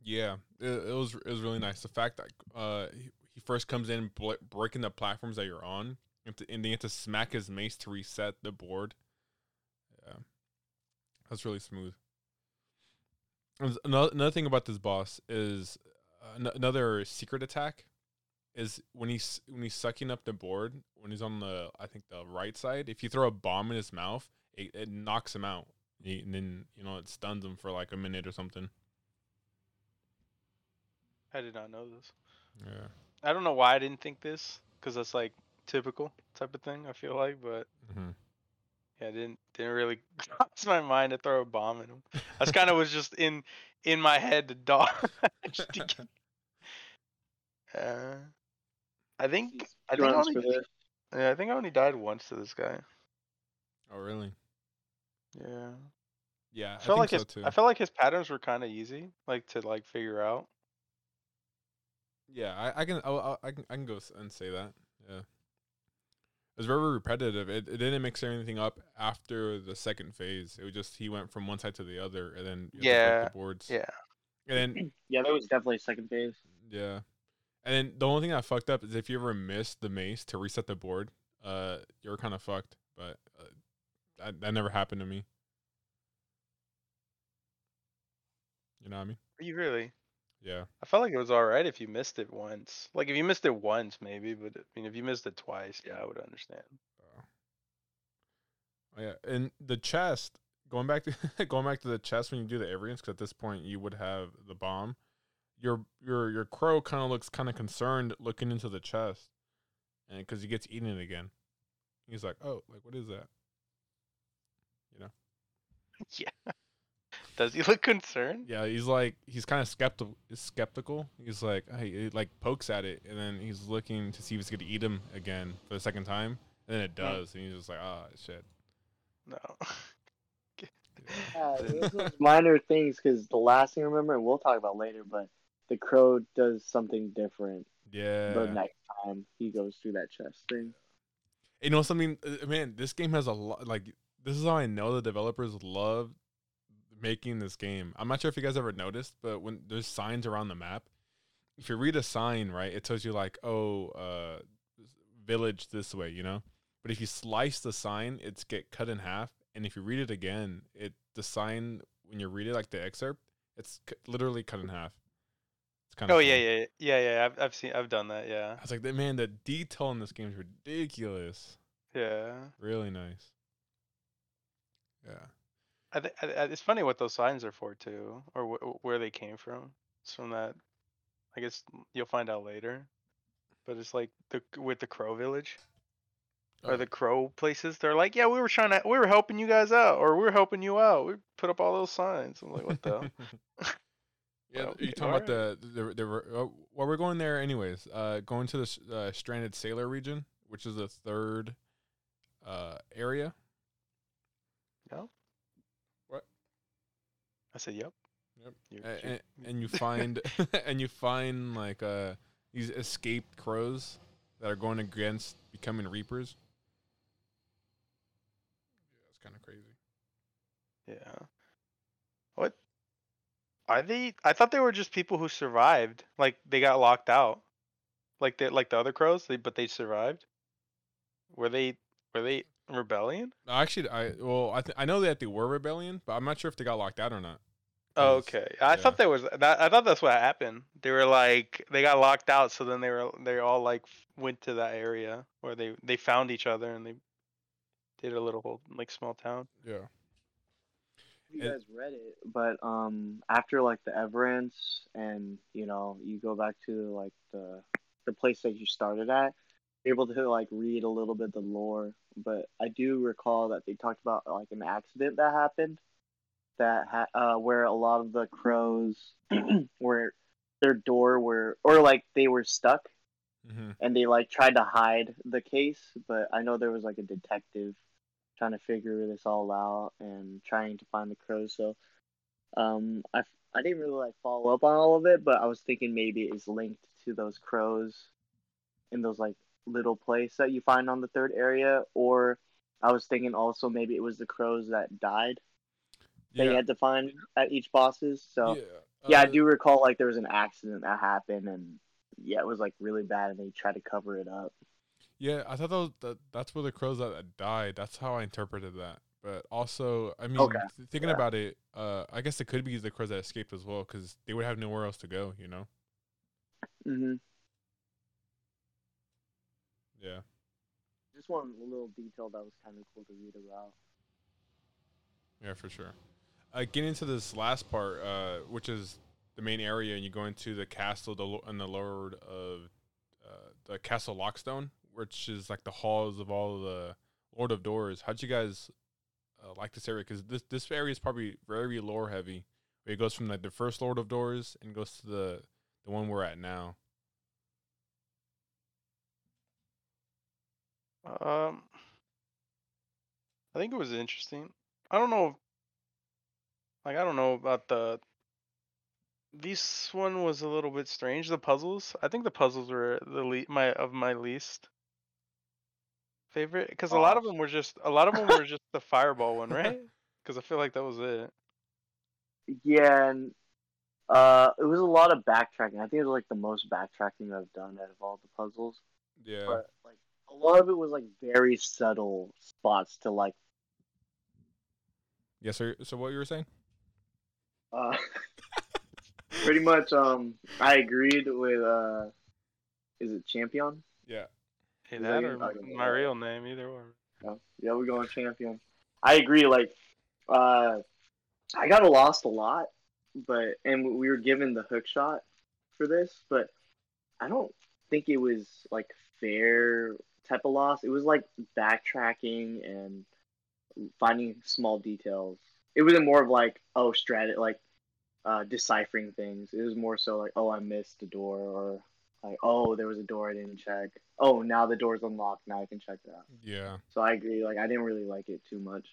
Yeah, it, it was it was really nice. The fact that uh he, he first comes in bl- breaking the platforms that you're on, and, to, and then you have to smack his mace to reset the board. Yeah, that's really smooth. Another another thing about this boss is uh, an- another secret attack is when he's when he's sucking up the board when he's on the I think the right side. If you throw a bomb in his mouth, it, it knocks him out. He- and then you know it stuns him for like a minute or something. I did not know this. Yeah. I don't know why I didn't think this, because that's like typical type of thing. I feel like, but hmm yeah, it didn't didn't really cross my mind to throw a bomb in him. That's kind of was just in in my head to dodge. to get- uh, I think I think I only, for yeah, I think I only died once to this guy. Oh really? Yeah. Yeah. I I, felt think like so his too. I felt like his patterns were kind of easy, like to like figure out. Yeah, I, I can I'll, I'll- I can I can go and say that. Yeah, it was very repetitive. It, it didn't mix anything up after the second phase. It was just he went from one side to the other, and then you had to flip Yeah, the boards. Yeah. and then Yeah, there was definitely second phase. yeah, and then the only thing that fucked up is if you ever missed the mace to reset the board, uh, you're kind of fucked. But uh, that that never happened to me. You know what I mean? Are you really? Yeah. I felt like it was alright if you missed it once. Like if you missed it once, maybe, but I mean, if you missed it twice, yeah, I would understand. Oh yeah, and the chest. Going back to going back to the chest when you do the Arians, because at this point you would have the bomb. Your your your crow kind of looks kind of concerned looking into the chest, and because he gets eaten again, he's like, "Oh, like what is that?" You know. Yeah. Does he look concerned? Yeah, he's like he's kind of skeptical. Skeptical. He's like, hey, he like pokes at it, and then he's looking to see if it's gonna eat him again for the second time, and then it Right. does, and he's just like, "Ah, shit." No. Yeah, those those minor things because the last thing I remember, and we'll talk about later, but the crow does something different Yeah. the next time he goes through that chest thing. You know something, uh, man. This game has a lot. Like this is how I know the developers love making this game. I'm not sure if you guys ever noticed, but when there's signs around the map, if you read a sign, right, it tells you like, oh, uh, village this way, you know. But if you slice the sign, it's get cut in half, and if you read it again, it the sign when you read it like the excerpt, it's c- literally cut in half. It's kind of Oh yeah, yeah, yeah, yeah. I've I've seen I've done that. Yeah, I was like, man, the detail in this game is ridiculous. yeah. Really nice. Yeah. I th- I, I- it's funny what those signs are for too, or wh- where they came from. It's from that. I guess you'll find out later. But it's like the with the Crow Village Oh. or the oh. Crow places. They're like, yeah, we were trying to, we were helping you guys out, or we were helping you out. We put up all those signs. I'm like, what the? yeah, Well, you talking about the the, the, uh, well, we're going there anyways. Uh, going to the uh, stranded sailor region, which is the third uh area. no. What? I said, yep. Yep. You're- A- you're- and, and you find and you find like uh these escaped crows that are going against becoming reapers. Yeah, it's kind of crazy. Yeah. Are they? I thought they were just people who survived. Like they got locked out. Like the like the other crows, they but they survived. Were they? Were they rebellion? No, Actually, I well, I th- I know that they were rebellion, but I'm not sure if they got locked out or not. Oh, okay. I yeah. thought there was that. I thought that's what happened. They were like they got locked out, so then they were they all like went to that area where they they found each other and they did a little like small town. Yeah. You guys read it, but um, after like the Avarice, and you know, you go back to like the the place that you started at, you're able to like read a little bit the lore. But I do recall that they talked about like an accident that happened, that ha- uh, where a lot of the crows were their door were or like they were stuck Mm-hmm. and they like tried to hide the case but i know there was like a detective trying to figure this all out and trying to find the crows so um i i didn't really like follow up on all of it but i was thinking maybe it's linked to those crows in those like little place that you find on the third area or i was thinking also maybe it was the crows that died that you had to find at each bosses so yeah. yeah, I uh, do recall like there was an accident that happened, and yeah, it was like really bad, and they tried to cover it up. Yeah, I thought that, was, that that's where the crows that died. That's how I interpreted that. But also, I mean, Okay, thinking yeah. about it, uh, I guess it could be the crows that escaped as well, because they would have nowhere else to go. You know? Mm-hmm. Yeah. Just one little detail that was kind of cool to read about. Yeah, for sure. Uh, getting into this last part, uh, which is the main area, and you go into the castle, the lo- and the Lord of uh, the Castle Lockstone, which is like the halls of all the Lord of Doors. How'd you guys uh, like this area? Because this this area is probably very lore heavy. It goes from like the first Lord of Doors and goes to the the one we're at now. Um, I think it was interesting. I don't know. Like I don't know about the. This one was a little bit strange. The puzzles. I think the puzzles were the le- my of my least favorite because a lot of Oh. them were just a lot of them were just the fireball one, right? Because I feel like that was it. Yeah, and uh, it was a lot of backtracking. I think it was like the most backtracking I've done out of all the puzzles. Yeah. But like a lot of it was like very subtle spots to like Yeah. So so what you were saying? uh pretty much um I agreed with uh is it champion? Yeah. Hey, that or my, real name, either one. Yeah, yeah, we're going champion. I agree. Like, uh, I got lost a lot, but and we were given the hook shot for this, but I don't think it was like fair type of loss. It was like backtracking and finding small details. It wasn't more of like oh strat like uh, deciphering things. It was more so like oh I missed a door or like oh there was a door I didn't check. Oh now the door's unlocked. Now I can check it out. Yeah. So I agree. Like I didn't really like it too much.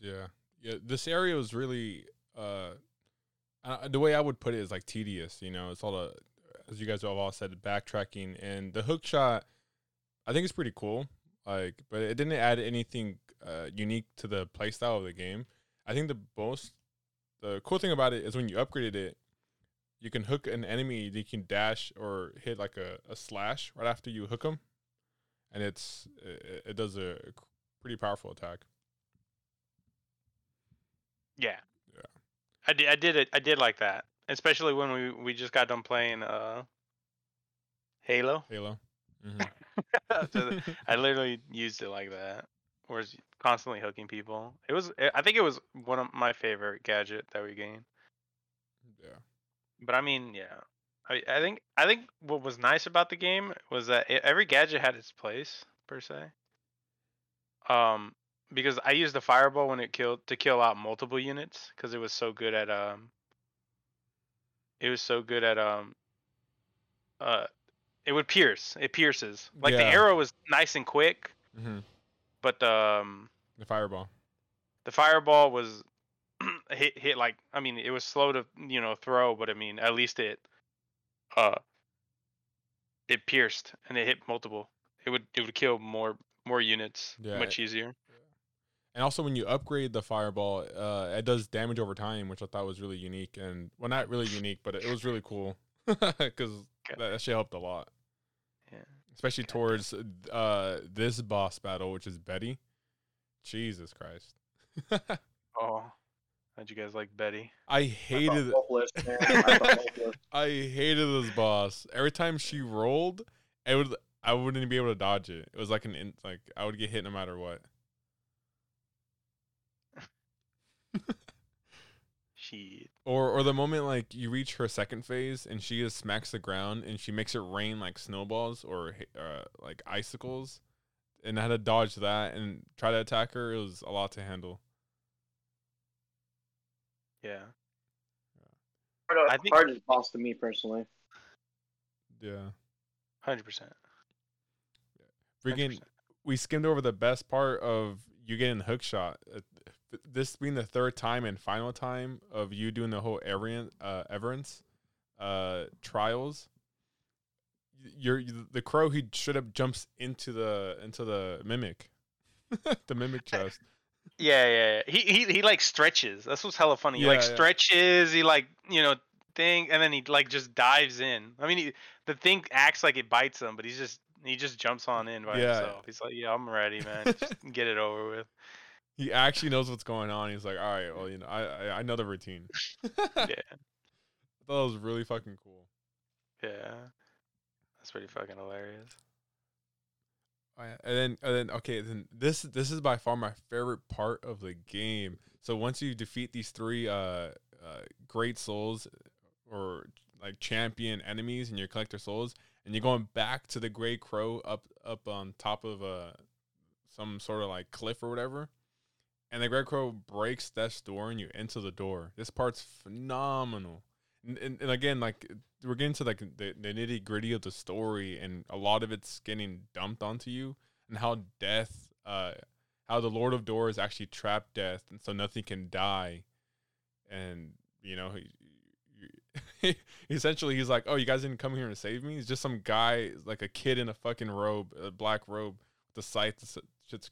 Yeah, yeah. This area was really uh, uh, the way I would put it is like tedious. You know, it's all the as you guys have all said, backtracking and the hook shot. I think it's pretty cool. Like, but it didn't add anything uh, unique to the playstyle of the game. I think the most the cool thing about it is when you upgraded it, you can hook an enemy. You can dash or hit like a, a slash right after you hook them, and it's it, it does a pretty powerful attack. Yeah. Yeah. I did. I did it. I did like that, especially when we we just got done playing uh Halo. Halo. Mhm. So I literally used it like that. Whereas constantly hooking people. It was. I think it was one of my favorite gadget that we gained. Yeah. But I mean, yeah. I I think I think what was nice about the game was that e every gadget had its place per se. Um, because I used the fireball when it killed to kill out multiple units because it was so good at um. It was so good at um. Uh, it would pierce. It pierces. Like the arrow was nice and quick, hmm but the um, The fireball. the fireball was hit hit like I mean it was slow to you know throw, but I mean at least it uh it pierced and it hit multiple. It would it would kill more more units Yeah, much easier. And also, when you upgrade the fireball, uh, it does damage over time, which I thought was really unique. And well, not really unique, but it was really cool because that, that shit helped a lot, Yeah. especially Okay. towards uh this boss battle, which is Betty. Jesus Christ, Oh, how'd you guys like Betty? I I hated thought hopeless, man. I. I hated this boss. Every time she rolled, it would I wouldn't be able to dodge it. It was like an in, like I would get hit no matter what. She Or or the moment like you reach her second phase and she just smacks the ground and she makes it rain like snowballs or uh, like icicles, and I had to dodge that and try to attack her. It was a lot to handle. Yeah. Hard- I think- hardest boss to me personally. Yeah, Hundred percent. freaking. We skimmed over the best part of you getting the hook shot. Uh, this being the third time and final time of you doing the whole Everan, uh, Avarice uh, trials. You're the crow. He should have jumps into the into the mimic, the mimic chest. Yeah, yeah, yeah. He he he like stretches. That's what's hella funny. He like Yeah, yeah. stretches. He like you know thing, and then he like just dives in. I mean, he, the thing acts like it bites him, but he's just he just jumps on in by Yeah. himself. He's like, yeah, I'm ready, man. Just get it over with. He actually knows what's going on. He's like, all right, well, you know, I I, I know the routine. Yeah, I thought it was really fucking cool. yeah. That's pretty fucking hilarious. Oh. And then, and then, okay, then this this is by far my favorite part of the game. So once you defeat these three uh, uh great souls or like champion enemies, and you collect their souls, and you're going back to the Gray Crow up up on top of uh some sort of like cliff or whatever. And the Gray Crow breaks Death's door and you enter the door. This part's phenomenal. And, and, again, like we're getting to like the, the nitty gritty of the story, and a lot of it's getting dumped onto you, and how death, uh, how the Lord of Doors actually trapped death, and so nothing can die, and you know, he, essentially he's like, oh, you guys didn't come here to save me. He's just some guy, like a kid in a fucking robe, a black robe, with the scythe. It's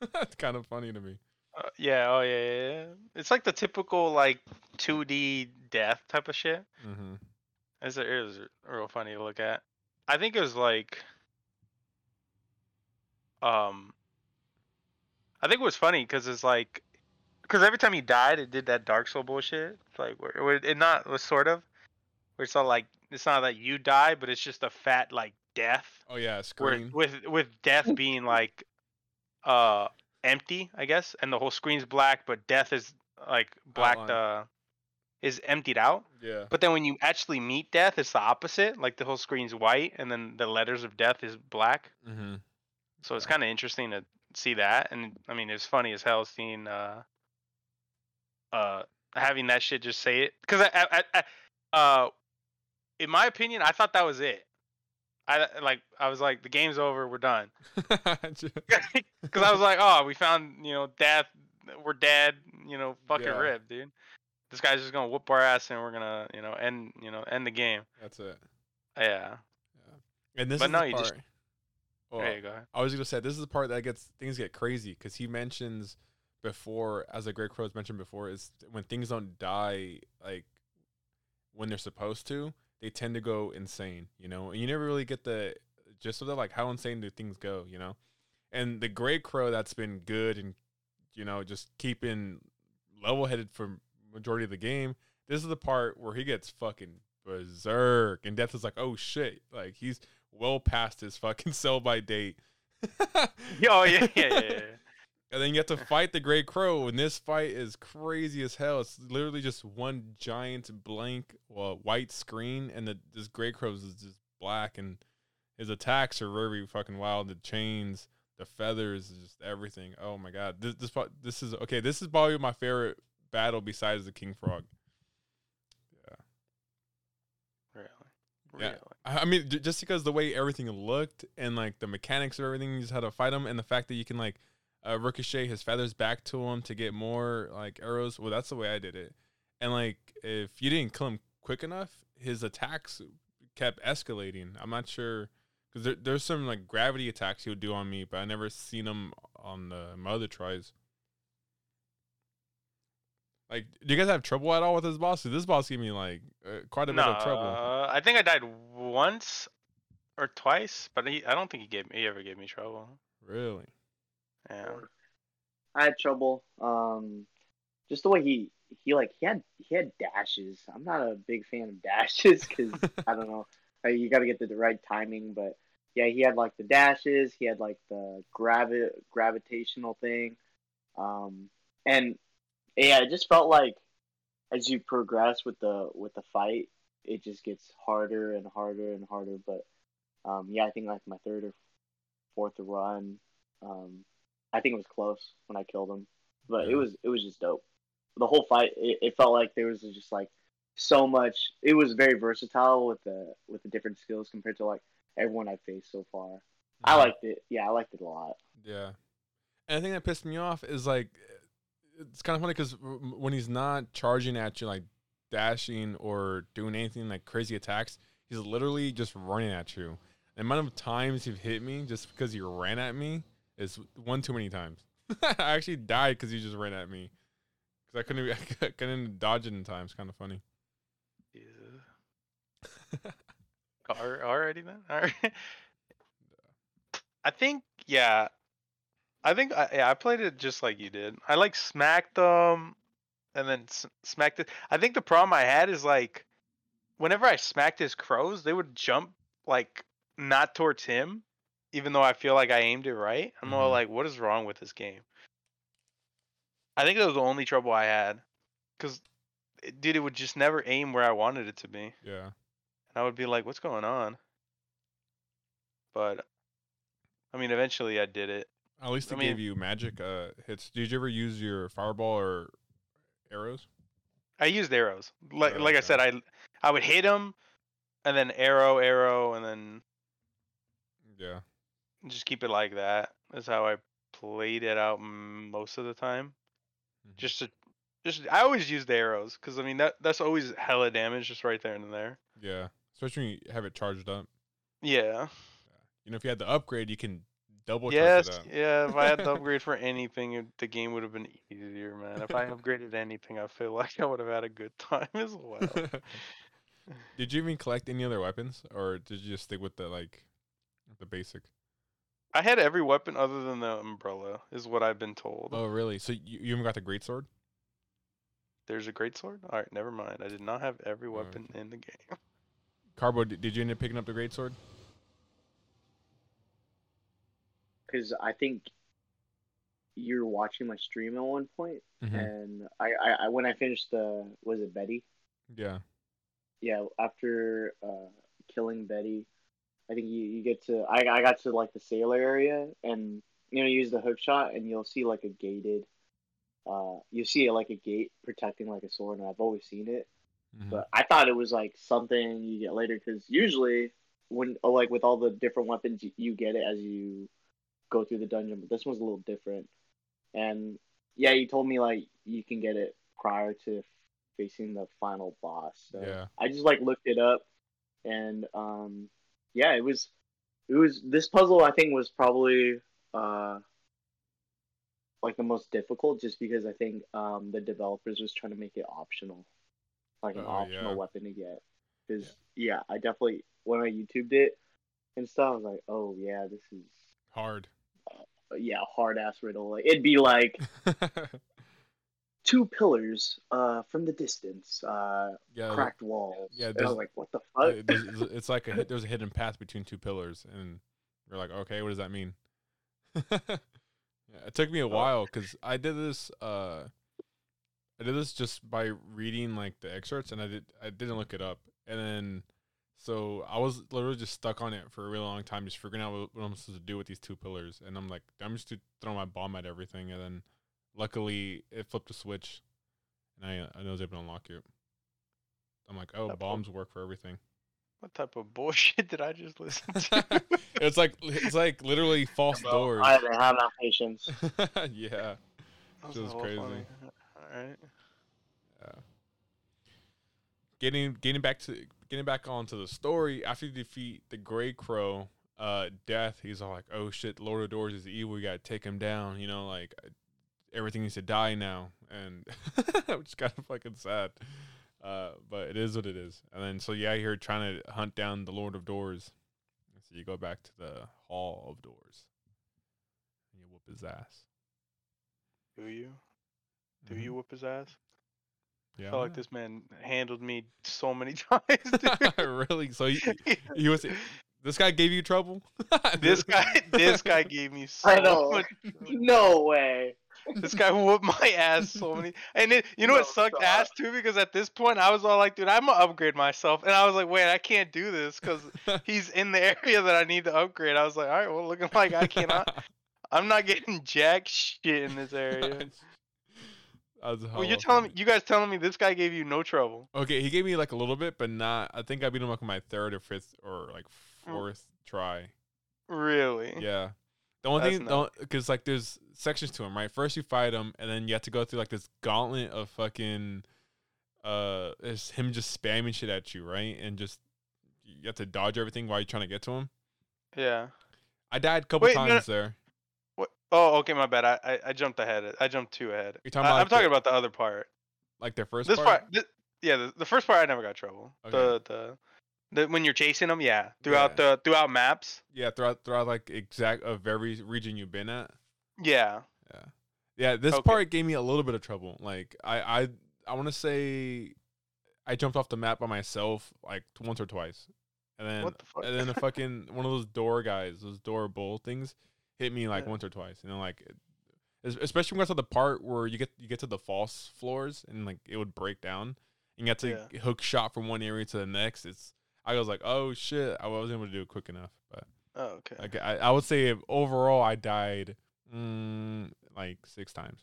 kind of funny to me. Uh, yeah, oh yeah, yeah, yeah. It's like the typical like 2D death type of shit. Mm-hmm. It's it is real funny to look at. I think it was like, um, I think it was funny because it's like, because every time he died, it did that Dark Soul bullshit. It's like it not was sort of, where it's not like it's not that you die, but it's just a fat like death. Oh yeah, Where, screen. with with death being like, uh, empty, I guess, and the whole screen's black, but death is like blacked, uh, is emptied out. Yeah. But then when you actually meet death, it's the opposite. Like the whole screen's white, and then the letters of death is black. Mm-hmm. So it's kind of interesting to see that. And I mean, it's funny as hell seeing uh, uh, having that shit just say it. Because I, I, I, uh, in my opinion, I thought that was it. I like, I was like, the game's over, we're done. Because I was like, oh, we found, you know, death, we're dead, you know, fucking Yeah. rip, dude. This guy's just gonna whoop our ass, and we're gonna, you know, end, you know, end the game. That's it. Yeah. yeah. And this But is no, the you part. just- Well, there you go. I was gonna say this is the part that gets things get crazy because he mentions before, as the Great Crows mentioned before, is when things don't die like when they're supposed to, they tend to go insane. You know, and you never really get the gist of that, like how insane do things go? You know, and the Grey Crow that's been good and you know just keeping level headed for majority of the game. This is the part where he gets fucking berserk, and Death is like, "Oh shit!" Like he's well past his fucking sell by date. Oh yeah, yeah, yeah. Yeah. And then you have to fight the Great Crow, and this fight is crazy as hell. It's literally just one giant blank, well, white screen, and the this Great Crow is just black, and his attacks are very fucking wild. The chains, the feathers, just everything. Oh my god, this this this is okay. This is probably my favorite battle besides the King Frog. Really, Yeah. really. I I mean, j- just because the way everything looked and like the mechanics of everything, you just had to fight him, and the fact that you can like uh, ricochet his feathers back to him to get more like arrows. Well, that's the way I did it. And like, if you didn't kill him quick enough, his attacks kept escalating. I'm not sure because there, there's some like gravity attacks he would do on me, but I never seen him on the, my other tries. Like, do you guys have trouble at all with this boss? this boss gave me like uh, quite a bit of trouble. No, I think I died once or twice, but he, I don't think he gave me, he ever gave me trouble. Really? Yeah. I had trouble. Um, just the way he he like he had he had dashes. I'm not a big fan of dashes because I don't know. Uh, You got to get the right timing, but yeah, he had like the dashes. He had like the gravi- gravitational thing, um, and yeah, it just felt like as you progress with the with the fight, it just gets harder and harder and harder. But um, yeah, I think like my third or fourth run, um, I think it was close when I killed him, but it was it was just dope. The whole fight, it, it felt like there was just like so much. It was very versatile with the with the different skills compared to like everyone I've faced so far. I liked it. Yeah, I liked it a lot. Yeah. And the thing that pissed me off is like, it's kind of funny because when he's not charging at you, like dashing or doing anything like crazy attacks, he's literally just running at you. The amount of times you've hit me just because you ran at me is one too many times. I actually died because you just ran at me because I couldn't, I couldn't dodge it in time. It's kind of funny. Al- Already then? Alright. I think yeah. I think I, yeah, I played it just like you did. I like smacked them and then s- smacked it. I think the problem I had is like whenever I smacked his crows, they would jump like not towards him. Even though I feel like I aimed it right, I'm all Mhm. like, what is wrong with this game? I think that was the only trouble I had, cause, it, dude, it would just never aim where I wanted it to be, Yeah. and I would be like, what's going on? But, I mean, eventually I did it. At least I it gave mean- you magic uh, hits. Did you ever use your fireball or arrows? I used arrows. Like Oh, like I said, I I would hit them, and then arrow, arrow, and then Yeah. Just keep it like that. That's how I played it out most of the time. Mhm. Just to, just I always used the arrows because I mean that that's always hella damage just right there and there. Yeah. Especially when you have it charged up. Yeah. You know, if you had the upgrade, you can double yes. charge it up. Yeah. If I had the upgrade for anything, it- the game would have been easier, man. If I upgraded anything, I feel like I would have had a good time as well. did you even collect any other weapons, or did you just stick with the like the basic? I had every weapon other than the umbrella, is what I've been told. Oh, really? So you, you even got the great sword? There's a great sword. All right, never mind. I did not have every weapon in the game. Carbo, did, did you end up picking up the great sword? because I think you were watching my stream at one point, Mhm. and I, I, I when I finished the was it Betty? Yeah. Yeah, after uh, killing Betty, I think you, you get to I, I got to like the sailor area, and you know you use the hook shot, and you'll see like a gated. Uh, you see like a gate protecting like a sword, and I've always seen it. Mhm. But I thought it was like something you get later because usually when oh, like with all the different weapons you, you get it as you go through the dungeon, but this one's a little different. And yeah, you told me like you can get it prior to facing the final boss. So Yeah. I just like looked it up, and um, yeah, it was it was this puzzle I think was probably uh like the most difficult just because I think um the developers was trying to make it optional, like an Oh, optional yeah. weapon to get. Because yeah. I definitely when I YouTubed it and stuff, I was like, oh yeah, this is Hard. yeah hard ass riddle. Like it'd be like two pillars uh from the distance, uh yeah. cracked walls. yeah, and I was like, what the uh, fuck? it's like a there's a hidden path between two pillars, and we're like, okay, what does that mean? yeah, it took me a Oh. while because I did this. Uh, I did this just by reading like the excerpts, and I did I didn't look it up, and then so I was literally just stuck on it for a really long time, just figuring out what, what I'm supposed to do with these two pillars, and I'm like, I'm just to throw my bomb at everything, and then luckily it flipped a switch, and I I was able to unlock it. I'm like, oh, That bombs work for everything. What type of bullshit did I just listen to? it's like it's like literally false Bro, doors. I didn't have enough patience. yeah, That Just hella crazy. funny. Alright. yeah. Getting getting back to getting back onto the story after you defeat the Gray Crow, uh, Death. He's all like, "Oh shit, Lord of Doors is evil. We gotta take him down." You know, like everything needs to die now, and which is kind of fucking sad. Uh, but it is what it is. And then so yeah, you're trying to hunt down the Lord of Doors. So you go back to the Hall of Doors. And you whoop his ass. Do you? Do Mhm. you whoop his ass? Yeah. I felt like this man handled me so many times, dude. really? So he, he was. This guy gave you trouble. this guy this guy gave me so I know. much no way. This guy whooped my ass so many and it, you know what No, sucked stop. ass too because at this point I was all like dude I'm gonna upgrade myself and I was like wait I can't do this because he's in the area that I need to upgrade I was like all right well looking like I cannot I'm not getting jack shit in this area well you're telling me you guys telling me this guy gave you no trouble Okay, he gave me like a little bit, but not. I think I beat him like on my third or fifth or like Mm. fourth try. really Yeah. The only That's thing, because like there's sections to him, right? First you fight him, and then you have to go through like this gauntlet of fucking, uh, it's him just spamming shit at you, right? And just you have to dodge everything while you're trying to get to him. yeah I died a couple Wait, no, times there. what oh okay my bad I I, I jumped ahead I jumped two ahead You're talking I, about, I'm like, the- talking about the other part Like their first this part. part, thi- yeah, the, the first part I never got trouble. Okay. The the the when you're chasing them, yeah, throughout the throughout maps, Yeah, throughout throughout like exact of every region you've been at. yeah. Yeah. Yeah, this Okay. part gave me a little bit of trouble. Like I I I want to say I jumped off the map by myself like once or twice. and then What the fuck? and then the fucking one of those door guys, those door bowl things, hit me like Yeah. once or twice. And then like, it- especially when I got to the part where you get you get to the false floors and like it would break down, and you have to Yeah. hook shot from one area to the next. It's I was like, oh shit, I wasn't able to do it quick enough. But Oh, okay. like, I I would say overall I died mm, like six times.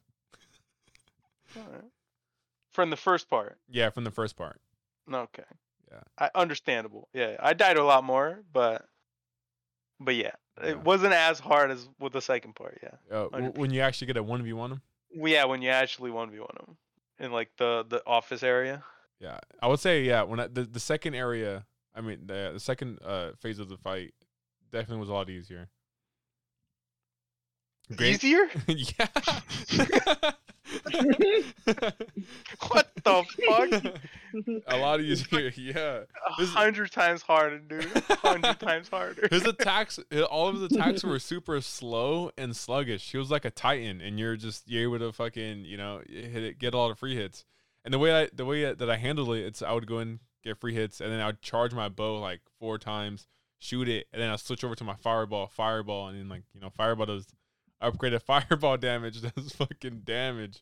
Alright. From the first part. Yeah, from the first part. Okay. Yeah. I understandable. Yeah, I died a lot more, but but yeah, Yeah. it wasn't as hard as with the second part. Yeah. Uh, w- when you actually get a one v one them. Well, yeah, when you actually one v one them in like the the office area. Yeah, I would say yeah. When I, the the second area, I mean the the second uh phase of the fight, definitely was a lot easier. Great- Easier? yeah. What the fuck? a lot easier. Yeah. A hundred times harder, dude. A hundred times harder. His attacks, all of his attacks were super slow and sluggish. He was like a titan, and you're just you're able to fucking you know hit it, get all the free hits. And the way I the way that I handled it, it's I would go in get free hits, and then I would charge my bow like four times, shoot it, and then I switch over to my fireball, fireball, and then like you know fireball does upgraded fireball damage does fucking damage.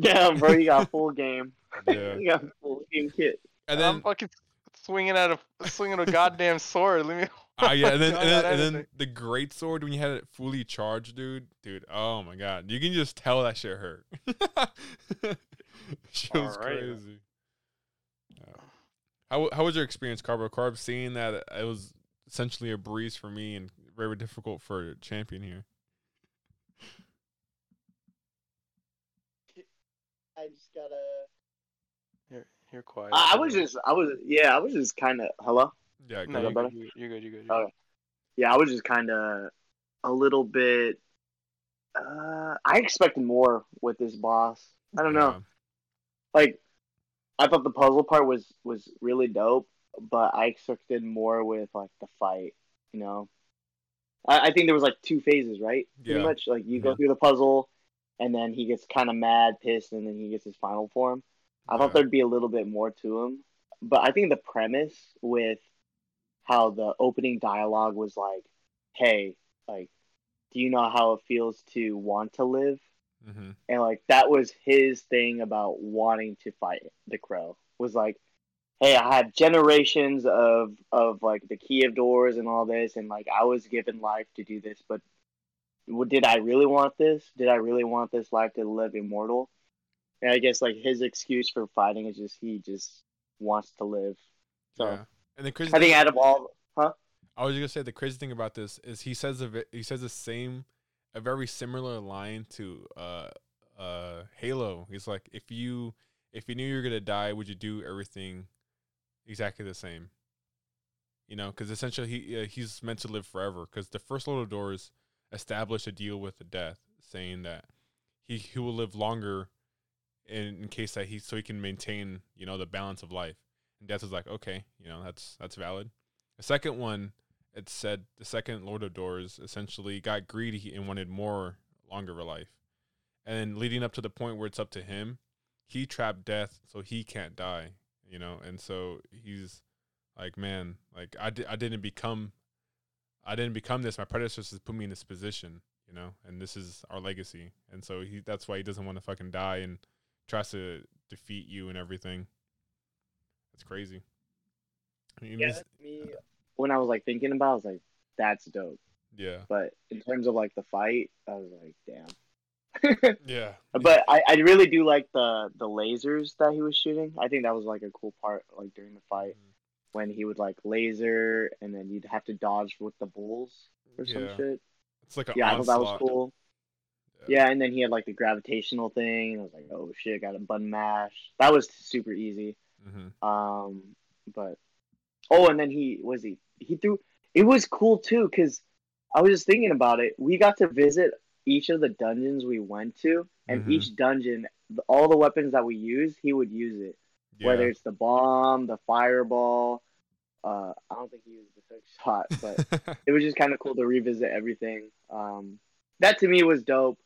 Damn, bro, you got full game. Yeah, You got full game kit. and I'm then fucking swinging at a swinging a goddamn sword. Let me. Ah, yeah, and then and then, and then the great sword when you had it fully charged, dude, dude. Oh my god, you can just tell that shit hurt. shit was Alright. crazy. Yeah. How how was your experience, Carbo Carb? Seeing that it was essentially a breeze for me and very difficult for a champion here. I just gotta. You're, you're quiet. I, I was just, I was, yeah, I was just kind of. Hello. Yeah, No, you're better? good. You're good. You're good. You're Okay. good. Yeah, I was just kind of a little bit. Uh, I expected more with this boss. I don't know. Like, I thought the puzzle part was was really dope, but I expected more with like the fight. You know, I, I think there was like two phases, right? Pretty much. Like you go through the puzzle, and then he gets kind of mad, pissed, and then he gets his final form. I Yeah. thought there'd be a little bit more to him, but I think the premise with how the opening dialogue was like, "Hey, like, do you know how it feels to want to live?" Hmm And like that was his thing about wanting to fight the crow was like, "Hey, I had generations of of like the key of doors and all this, and like I was given life to do this, but did I really want this? Did I really want this life to live immortal?" And I guess like his excuse for fighting is just he just wants to live. So Yeah. And the crazy I think thing- out of all, huh? I was gonna say the crazy thing about this is he says ve- he says the same, a very similar line to uh uh Halo. He's like, if you if you knew you were gonna die, would you do everything exactly the same? You know, because essentially he uh, he's meant to live forever. Because the first Lord of Doors established a deal with the death, saying that he he will live longer in, in case that he so he can maintain you know the balance of life. And Death is like, okay, you know that's that's valid. The second one, it said the second Lord of Doors essentially got greedy and wanted more longer of a life. And then leading up to the point where it's up to him, he trapped death so he can't die, you know? And so he's like, man, like I, di- I didn't become I didn't become this. My predecessors put me in this position, you know, and this is our legacy. And so he that's why he doesn't want to fucking die and tries to defeat you and everything. That's crazy. I mean, Yeah, it's- me. When I was like thinking about, it, I was like, "That's dope." yeah. But in terms of like the fight, I was like, "Damn." Yeah. But I, I really do like the the lasers that he was shooting. I think that was like a cool part, like during the fight Mm-hmm. when he would like laser and then you'd have to dodge with the bulls or some shit. It's like a Yeah, I thought that was cool. Yeah, and then he had like the gravitational thing. And I was like, oh shit, got a button mash. That was super easy. Mhm. Um, but oh, and then he was he he threw. It was cool too because I was just thinking about it. We got to visit each of the dungeons we went to, and Mhm. each dungeon, all the weapons that we used, he would use it. Whether it's the bomb, the fireball. Uh, I don't think he used the hook shot, but it was just kind of cool to revisit everything. Um, that to me was dope,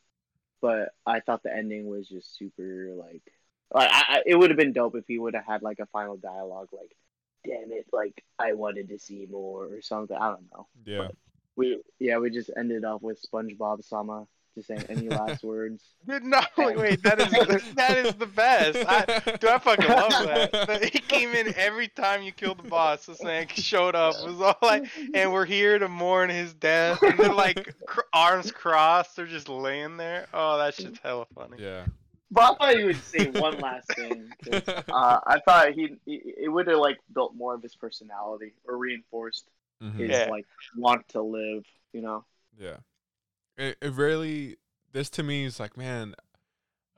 but I thought the ending was just super like, like I, I, it would have been dope if he would have had like a final dialogue like, damn it, like I wanted to see more or something. I don't know. Yeah. We yeah, we just ended up with SpongeBob Sama just saying any last words. Dude, no, wait, wait, that is that is the best. I, dude, I fucking love that. That He came in every time you killed the boss. The snake showed up. It was all like, and we're here to mourn his death. And they're like cr- arms crossed. They're just laying there. Oh, that shit's hella funny. Yeah. But I thought he would say one last thing. Uh, I thought he, he it would have like built more of his personality or reinforced Mhm. his Yeah. like want to live. You know. Yeah. It, it really this to me is like, man,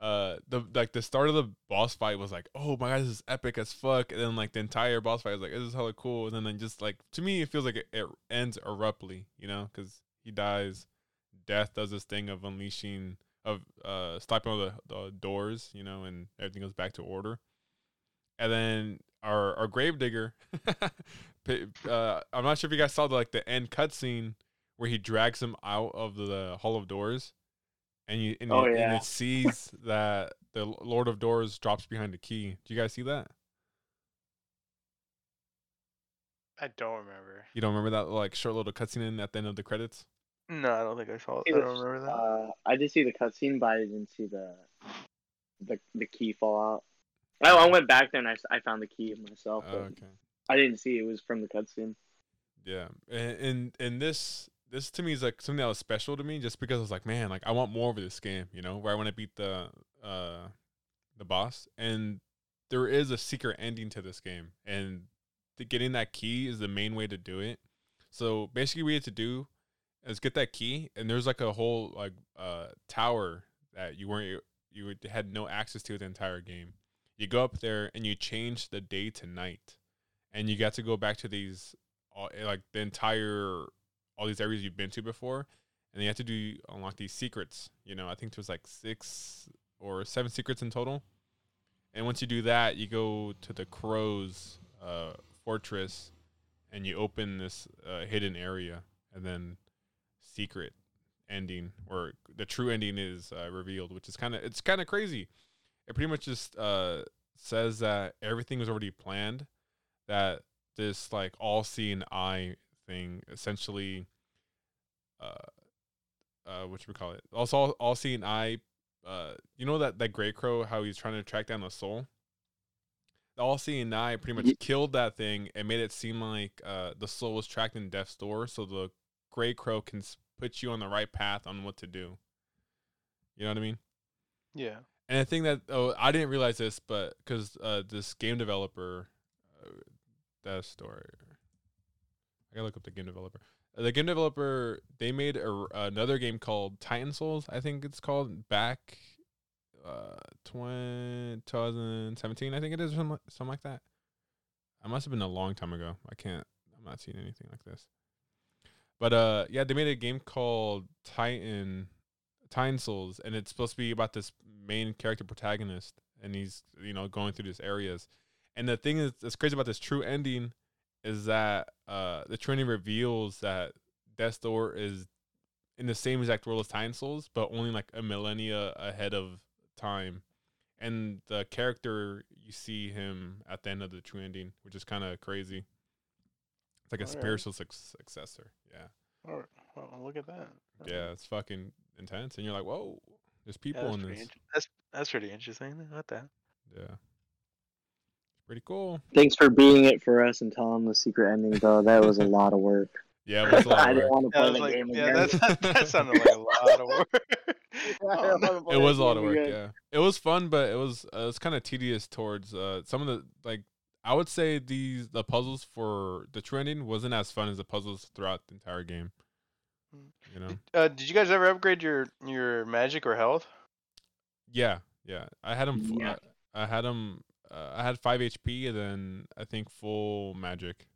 uh the like the start of the boss fight was like, oh my god, this is epic as fuck. And then like the entire boss fight was like, this is hella cool. And then, then just like to me it feels like it, it ends abruptly, you know, because he dies. Death does this thing of unleashing of uh stopping all the, the doors, you know, and everything goes back to order. And then our our gravedigger pi- uh I'm not sure if you guys saw the like the end cutscene where he drags him out of the Hall of Doors, and you and, Oh, you, and it sees that the Lord of Doors drops behind the key. Do you guys see that? I don't remember. You don't remember that like short little cutscene in at the end of the credits? No, I don't think I saw it. See I the- don't remember that. Uh, I did see the cutscene, but I didn't see the the the key fall out. I, I went back there and I, I found the key myself, Oh, okay. I didn't see it was from the cutscene. Yeah, and, and and this this to me is like something that was special to me, just because I was like, man, like I want more of this game, you know, where I want to beat the uh the boss, and there is a secret ending to this game, and the, getting that key is the main way to do it. So basically, we had to do is get that key, and there's like a whole like uh tower that you weren't you would- had no access to the entire game. You go up there and you change the day to night, and you got to go back to these all, eh, like the entire all these areas you've been to before, and you have to do unlock these secrets. You know, I think there's like six or seven secrets in total. And once you do that, you go to the crows uh, fortress, and you open this uh, hidden area, and then secret ending or the true ending is uh, revealed, which is kind of it's kind of crazy. It pretty much just uh, says that everything was already planned, that this like all seeing eye thing essentially uh uh what should we call it also all, all seeing eye uh you know that that gray crow how he's trying to track down the soul the all seeing eye pretty much Ye- killed that thing and made it seem like uh the soul was tracked in death's door so the gray crow can s- put you on the right path on what to do you know what i mean yeah. and I think that oh, I didn't realize this, but because uh, this game developer, uh, that story, I gotta look up the game developer. Uh, the game developer they made a, another game called Titan Souls. I think it's called back, uh, 2017. I think it is something like that. I must have been a long time ago. I can't. I'm not seeing anything like this. But uh, yeah, they made a game called Titan Titan Souls, and it's supposed to be about this main character protagonist, and he's you know going through these areas. And the thing is, that's crazy about this true ending is that uh, the ending reveals that Death's Door is in the same exact world as Titan Souls, but only like a millennia ahead of time. And the character you see him at the end of the true ending, which is kind of crazy. It's like a Alright. spiritual suc successor. Yeah. All right. Well, look at that. Yeah, it's fucking intense, and you're like, whoa, there's people that's in this. int- That's that's pretty interesting. What the? Yeah, pretty cool. Thanks for being it for us and telling the secret ending, though. That was a lot of work. Yeah, it was a lot I of didn't work. want to Yeah, play I was the like, game yeah, again. that's, that sounded like a lot of work. I Oh, didn't no. wanna play It was a lot of work. Yeah, it was fun, but it was uh, it was kind of tedious towards uh, some of the like. I would say these the puzzles for the true ending wasn't as fun as the puzzles throughout the entire game. Mm. You know? Did, uh, did you guys ever upgrade your your magic or health? Yeah, yeah. I had them. F- Yeah. I, I had them. Uh, I had five HP, and then I think full magic.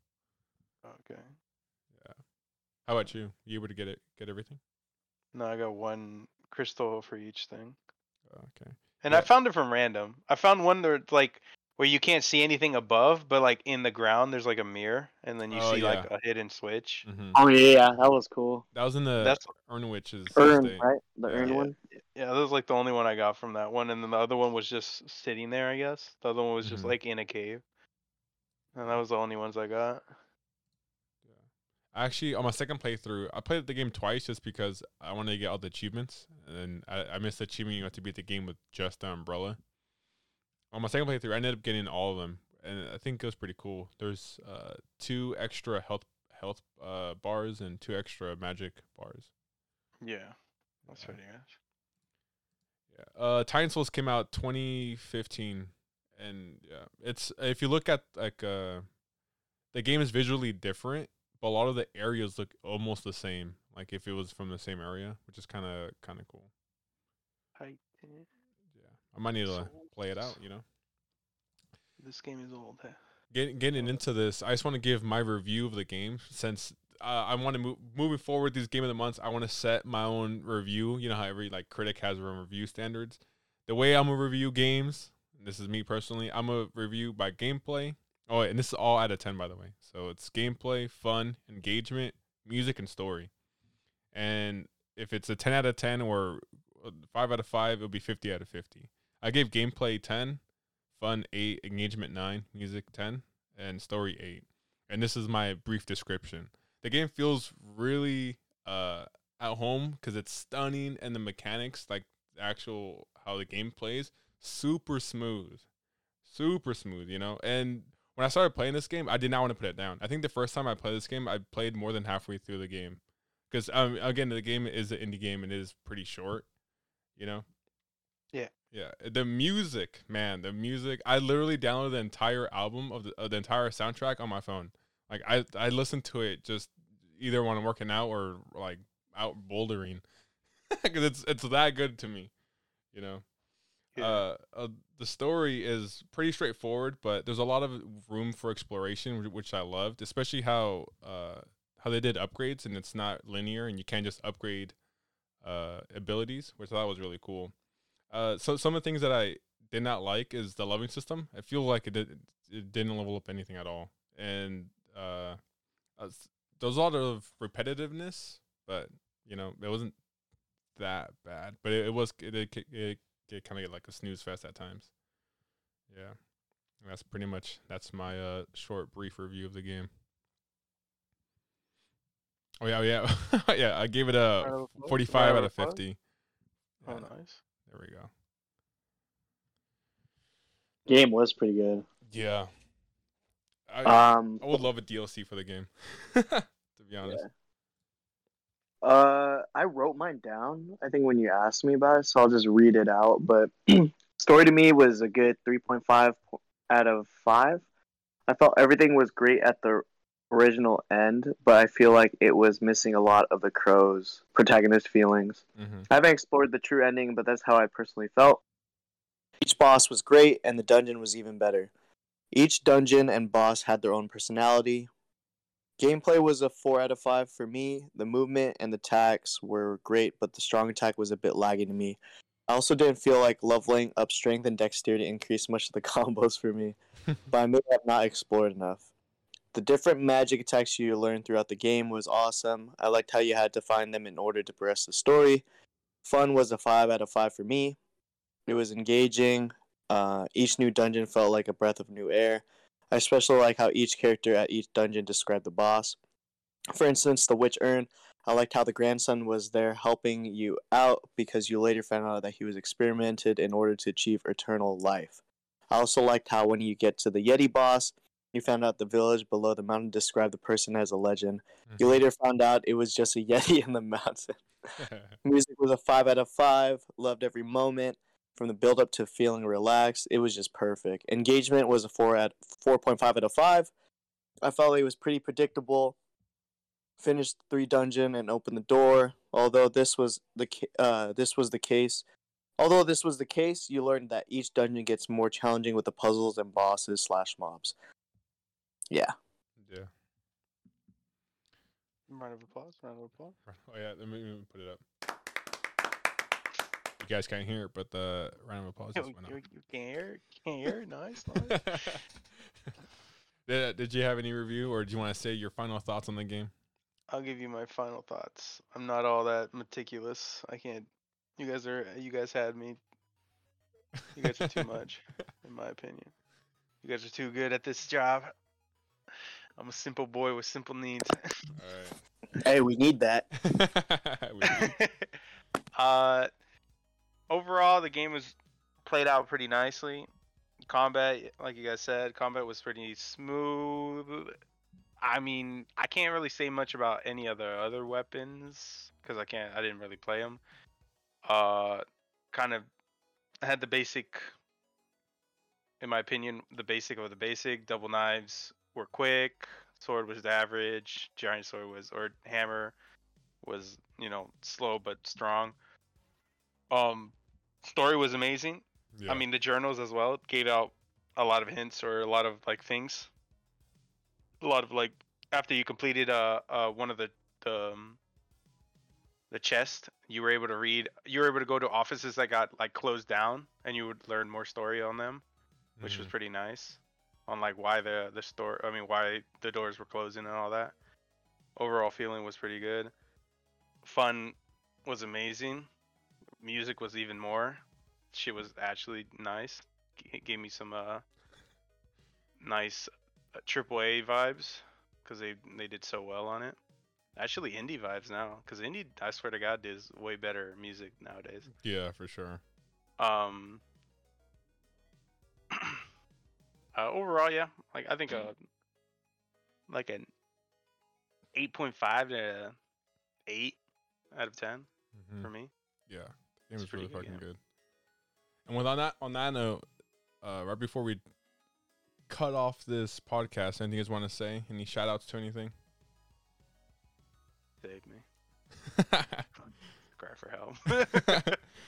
Okay. Yeah. How about you? You able to get it? Get everything? No, I got one crystal for each thing, Okay. and Yeah. I found it from random. I found one that like where you can't see anything above, but like in the ground there's like a mirror, and then you Oh, see like a hidden switch. hmm Oh yeah, that was cool. That was in the That's Urn Witch's Urn, estate. right? The Yeah. urn Yeah. one. yeah, that was like the only one I got from that one, and then the other one was just sitting there. I guess the other one was just Mhm. like in a cave. And that was the only ones I got. Actually, on my second playthrough, I played the game twice just because I wanted to get all the achievements, and I, I missed the achievement you have to beat the game with just the umbrella. On my second playthrough, I ended up getting all of them, and I think it was pretty cool. There's uh, two extra health health uh, bars and two extra magic bars. Yeah, that's Yeah. pretty good. Yeah. Uh, Titan Souls came out 2015, and yeah, it's if you look at like uh, the game is visually different, but a lot of the areas look almost the same. Like if it was from the same area, which is kind of kind of cool. Titan. Yeah, I might need to play it out. You know, This game is old. Huh? getting getting into this, I just want to give my review of the game since. Uh, I want to move moving forward these game of the months. I want to set my own review. You know how every like critic has their own review standards. The way I'm gonna review games, this is me personally. I'm gonna review by gameplay. Oh, and this is all out of ten, by the way. So it's gameplay, fun, engagement, music, and story. And if it's a ten out of ten or five out of five, it'll be fifty out of fifty. I gave gameplay ten, fun eight, engagement nine, music ten, and story eight. And this is my brief description. The game feels really uh at home because it's stunning and the mechanics, like actual how the game plays, super smooth, super smooth. You know, and when I started playing this game, I did not want to put it down. I think the first time I played this game, I played more than halfway through the game because um again the game is an indie game and it is pretty short. You know. Yeah. Yeah, the music, man, the music. I literally downloaded the entire album of the, of the entire soundtrack on my phone. Like I, I listened to it just either when I'm working out or like out bouldering, because it's it's that good to me, you know. Uh, uh, the story is pretty straightforward, but there's a lot of room for exploration, which I loved, especially how uh how they did upgrades and it's not linear and you can't just upgrade uh abilities, which I thought was really cool. Uh, so some of the things that I did not like is the loving system. I feel like it did it didn't level up anything at all, and uh, there was a lot of repetitiveness, but you know it wasn't that bad. But it, it was it it, it, it kind of get like a snooze fest at times. Yeah, And that's pretty much that's my uh short brief review of the game. Oh yeah, oh, yeah, yeah. I gave it a forty-five out of of fifty. Oh, nice. There we go. Game was pretty good. Yeah. I, Um, I would love a DLC for the game. to be honest. Uh, I wrote mine down. I think when you asked me about it, so I'll just read it out. But story to me was a good three point five out of five. I felt everything was great at the original end, but I feel like it was missing a lot of the crow's protagonist feelings. hmm I haven't explored the true ending, but that's how I personally felt. Each boss was great, and the dungeon was even better. Each dungeon and boss had their own personality. Gameplay was a 4 out of 5 for me. The movement and the attacks were great, but the strong attack was a bit laggy to me. I also didn't feel like leveling up strength and dexterity increased much of the combos for me, but I may have not explored enough. The different magic attacks you learned throughout the game was awesome. I liked how you had to find them in order to progress the story. Fun was a 5 out of 5 for me. It was engaging. Uh, each new dungeon felt like a breath of new air. I especially like how each character at each dungeon described the boss. For instance, the Witch Urn, I liked how the grandson was there helping you out because you later found out that he was experimented in order to achieve eternal life. I also liked how when you get to the Yeti boss, you found out the village below the mountain described the person as a legend. You later found out it was just a Yeti in the mountain. Music was a 5 out of 5. Loved every moment from the build up to feeling relaxed. It was just perfect. Engagement was a 4 at 4.5 out of 5. I felt it was pretty predictable. Finished three dungeon and opened the door. Although this was the uh, this was the case, although this was the case, you learned that each dungeon gets more challenging with the puzzles and bosses slash mobs. Yeah, yeah. Round of applause. Round of applause. Oh yeah. Let me, let me put it up. You guys can't hear it, but the round of applause You, just went you, you can't hear it. Can't hear it. Nice. nice. did, uh, did you have any review, or do you want to say your final thoughts on the game? I'll give you my final thoughts. I'm not all that meticulous. I can't. You guys are. You guys had me. You guys are too much, in my opinion. You guys are too good at this job. I'm a simple boy with simple needs. All Hey, we need that. right. We- uh, overall, the game was played out pretty nicely. Combat, like you guys said, combat was pretty smooth. I mean, I can't really say much about any other other weapons because I can't. I didn't really play them. Uh, kind of had the basic, in my opinion, the basic of the basic. Double knives were quick. Sword was the average. Giant sword was, or hammer was, you know, slow but strong. Um, story was amazing. yeah. I mean, the journals as well gave out a lot of hints or a lot of like things. A lot of like after you completed uh uh one of the the um, the chest, you were able to read. You were able to go to offices that got like closed down, and you would learn more story on them, which was Mhm. pretty nice. On like why the the store, I mean, why the doors were closing and all that. Overall feeling was pretty good. Fun was amazing. Music was even more shit was actually nice. G- gave me some uh nice uh, triple A vibes because they they did so well on it. Actually, indie vibes now because indie, I swear to God, is way better music nowadays. yeah, for sure. Um. Uh, overall, yeah, like I think uh like an eight point five to eight out of ten Mhm. for me. Yeah, the game was really good fucking game. good. And with on that on that note, uh, right before we cut off this podcast, anything you guys want to say? Any shout outs to anything? Save me. Cry for help.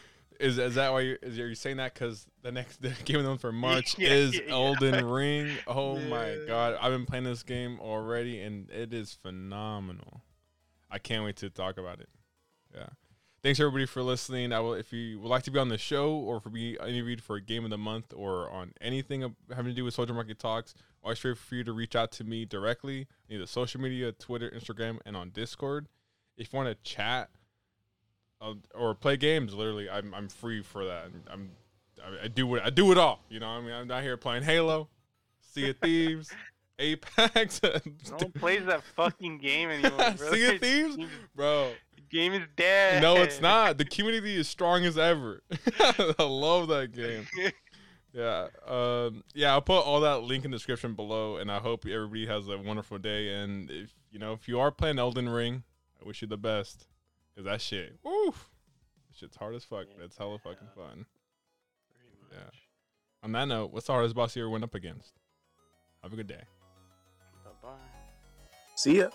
is is that why you is are you saying that because the next the game of the month for March Yeah, is yeah, yeah. Elden Ring? Oh my god, I've been playing this game already and it is phenomenal. I can't wait to talk about it. Yeah. Thanks everybody for listening. I will if you would like to be on the show or for be interviewed for a game of the month or on anything having to do with Soldier Market Talks, I'm always free to reach out to me directly, either social media, Twitter, Instagram, and on Discord. If you want to chat uh, or play games, literally, I'm I'm free for that. I'm I, I do what I do it all. You know, I mean, I'm not here playing Halo, Sea of Thieves, Apex, No one plays that fucking game anymore, bro. Sea of Thieves, bro. The game is dead. No, it's not. The community is strong as ever. I love that game. Yeah. Um, yeah, I'll put all that link in the description below, and I hope everybody has a wonderful day. And if you know, if you are playing Elden Ring, I wish you the best. Cause that shit, woof, that shit's hard as fuck. But it's hella fucking fun. Pretty Yeah. On that note, what's the hardest boss you ever went up against? Have a good day. Bye bye. See ya.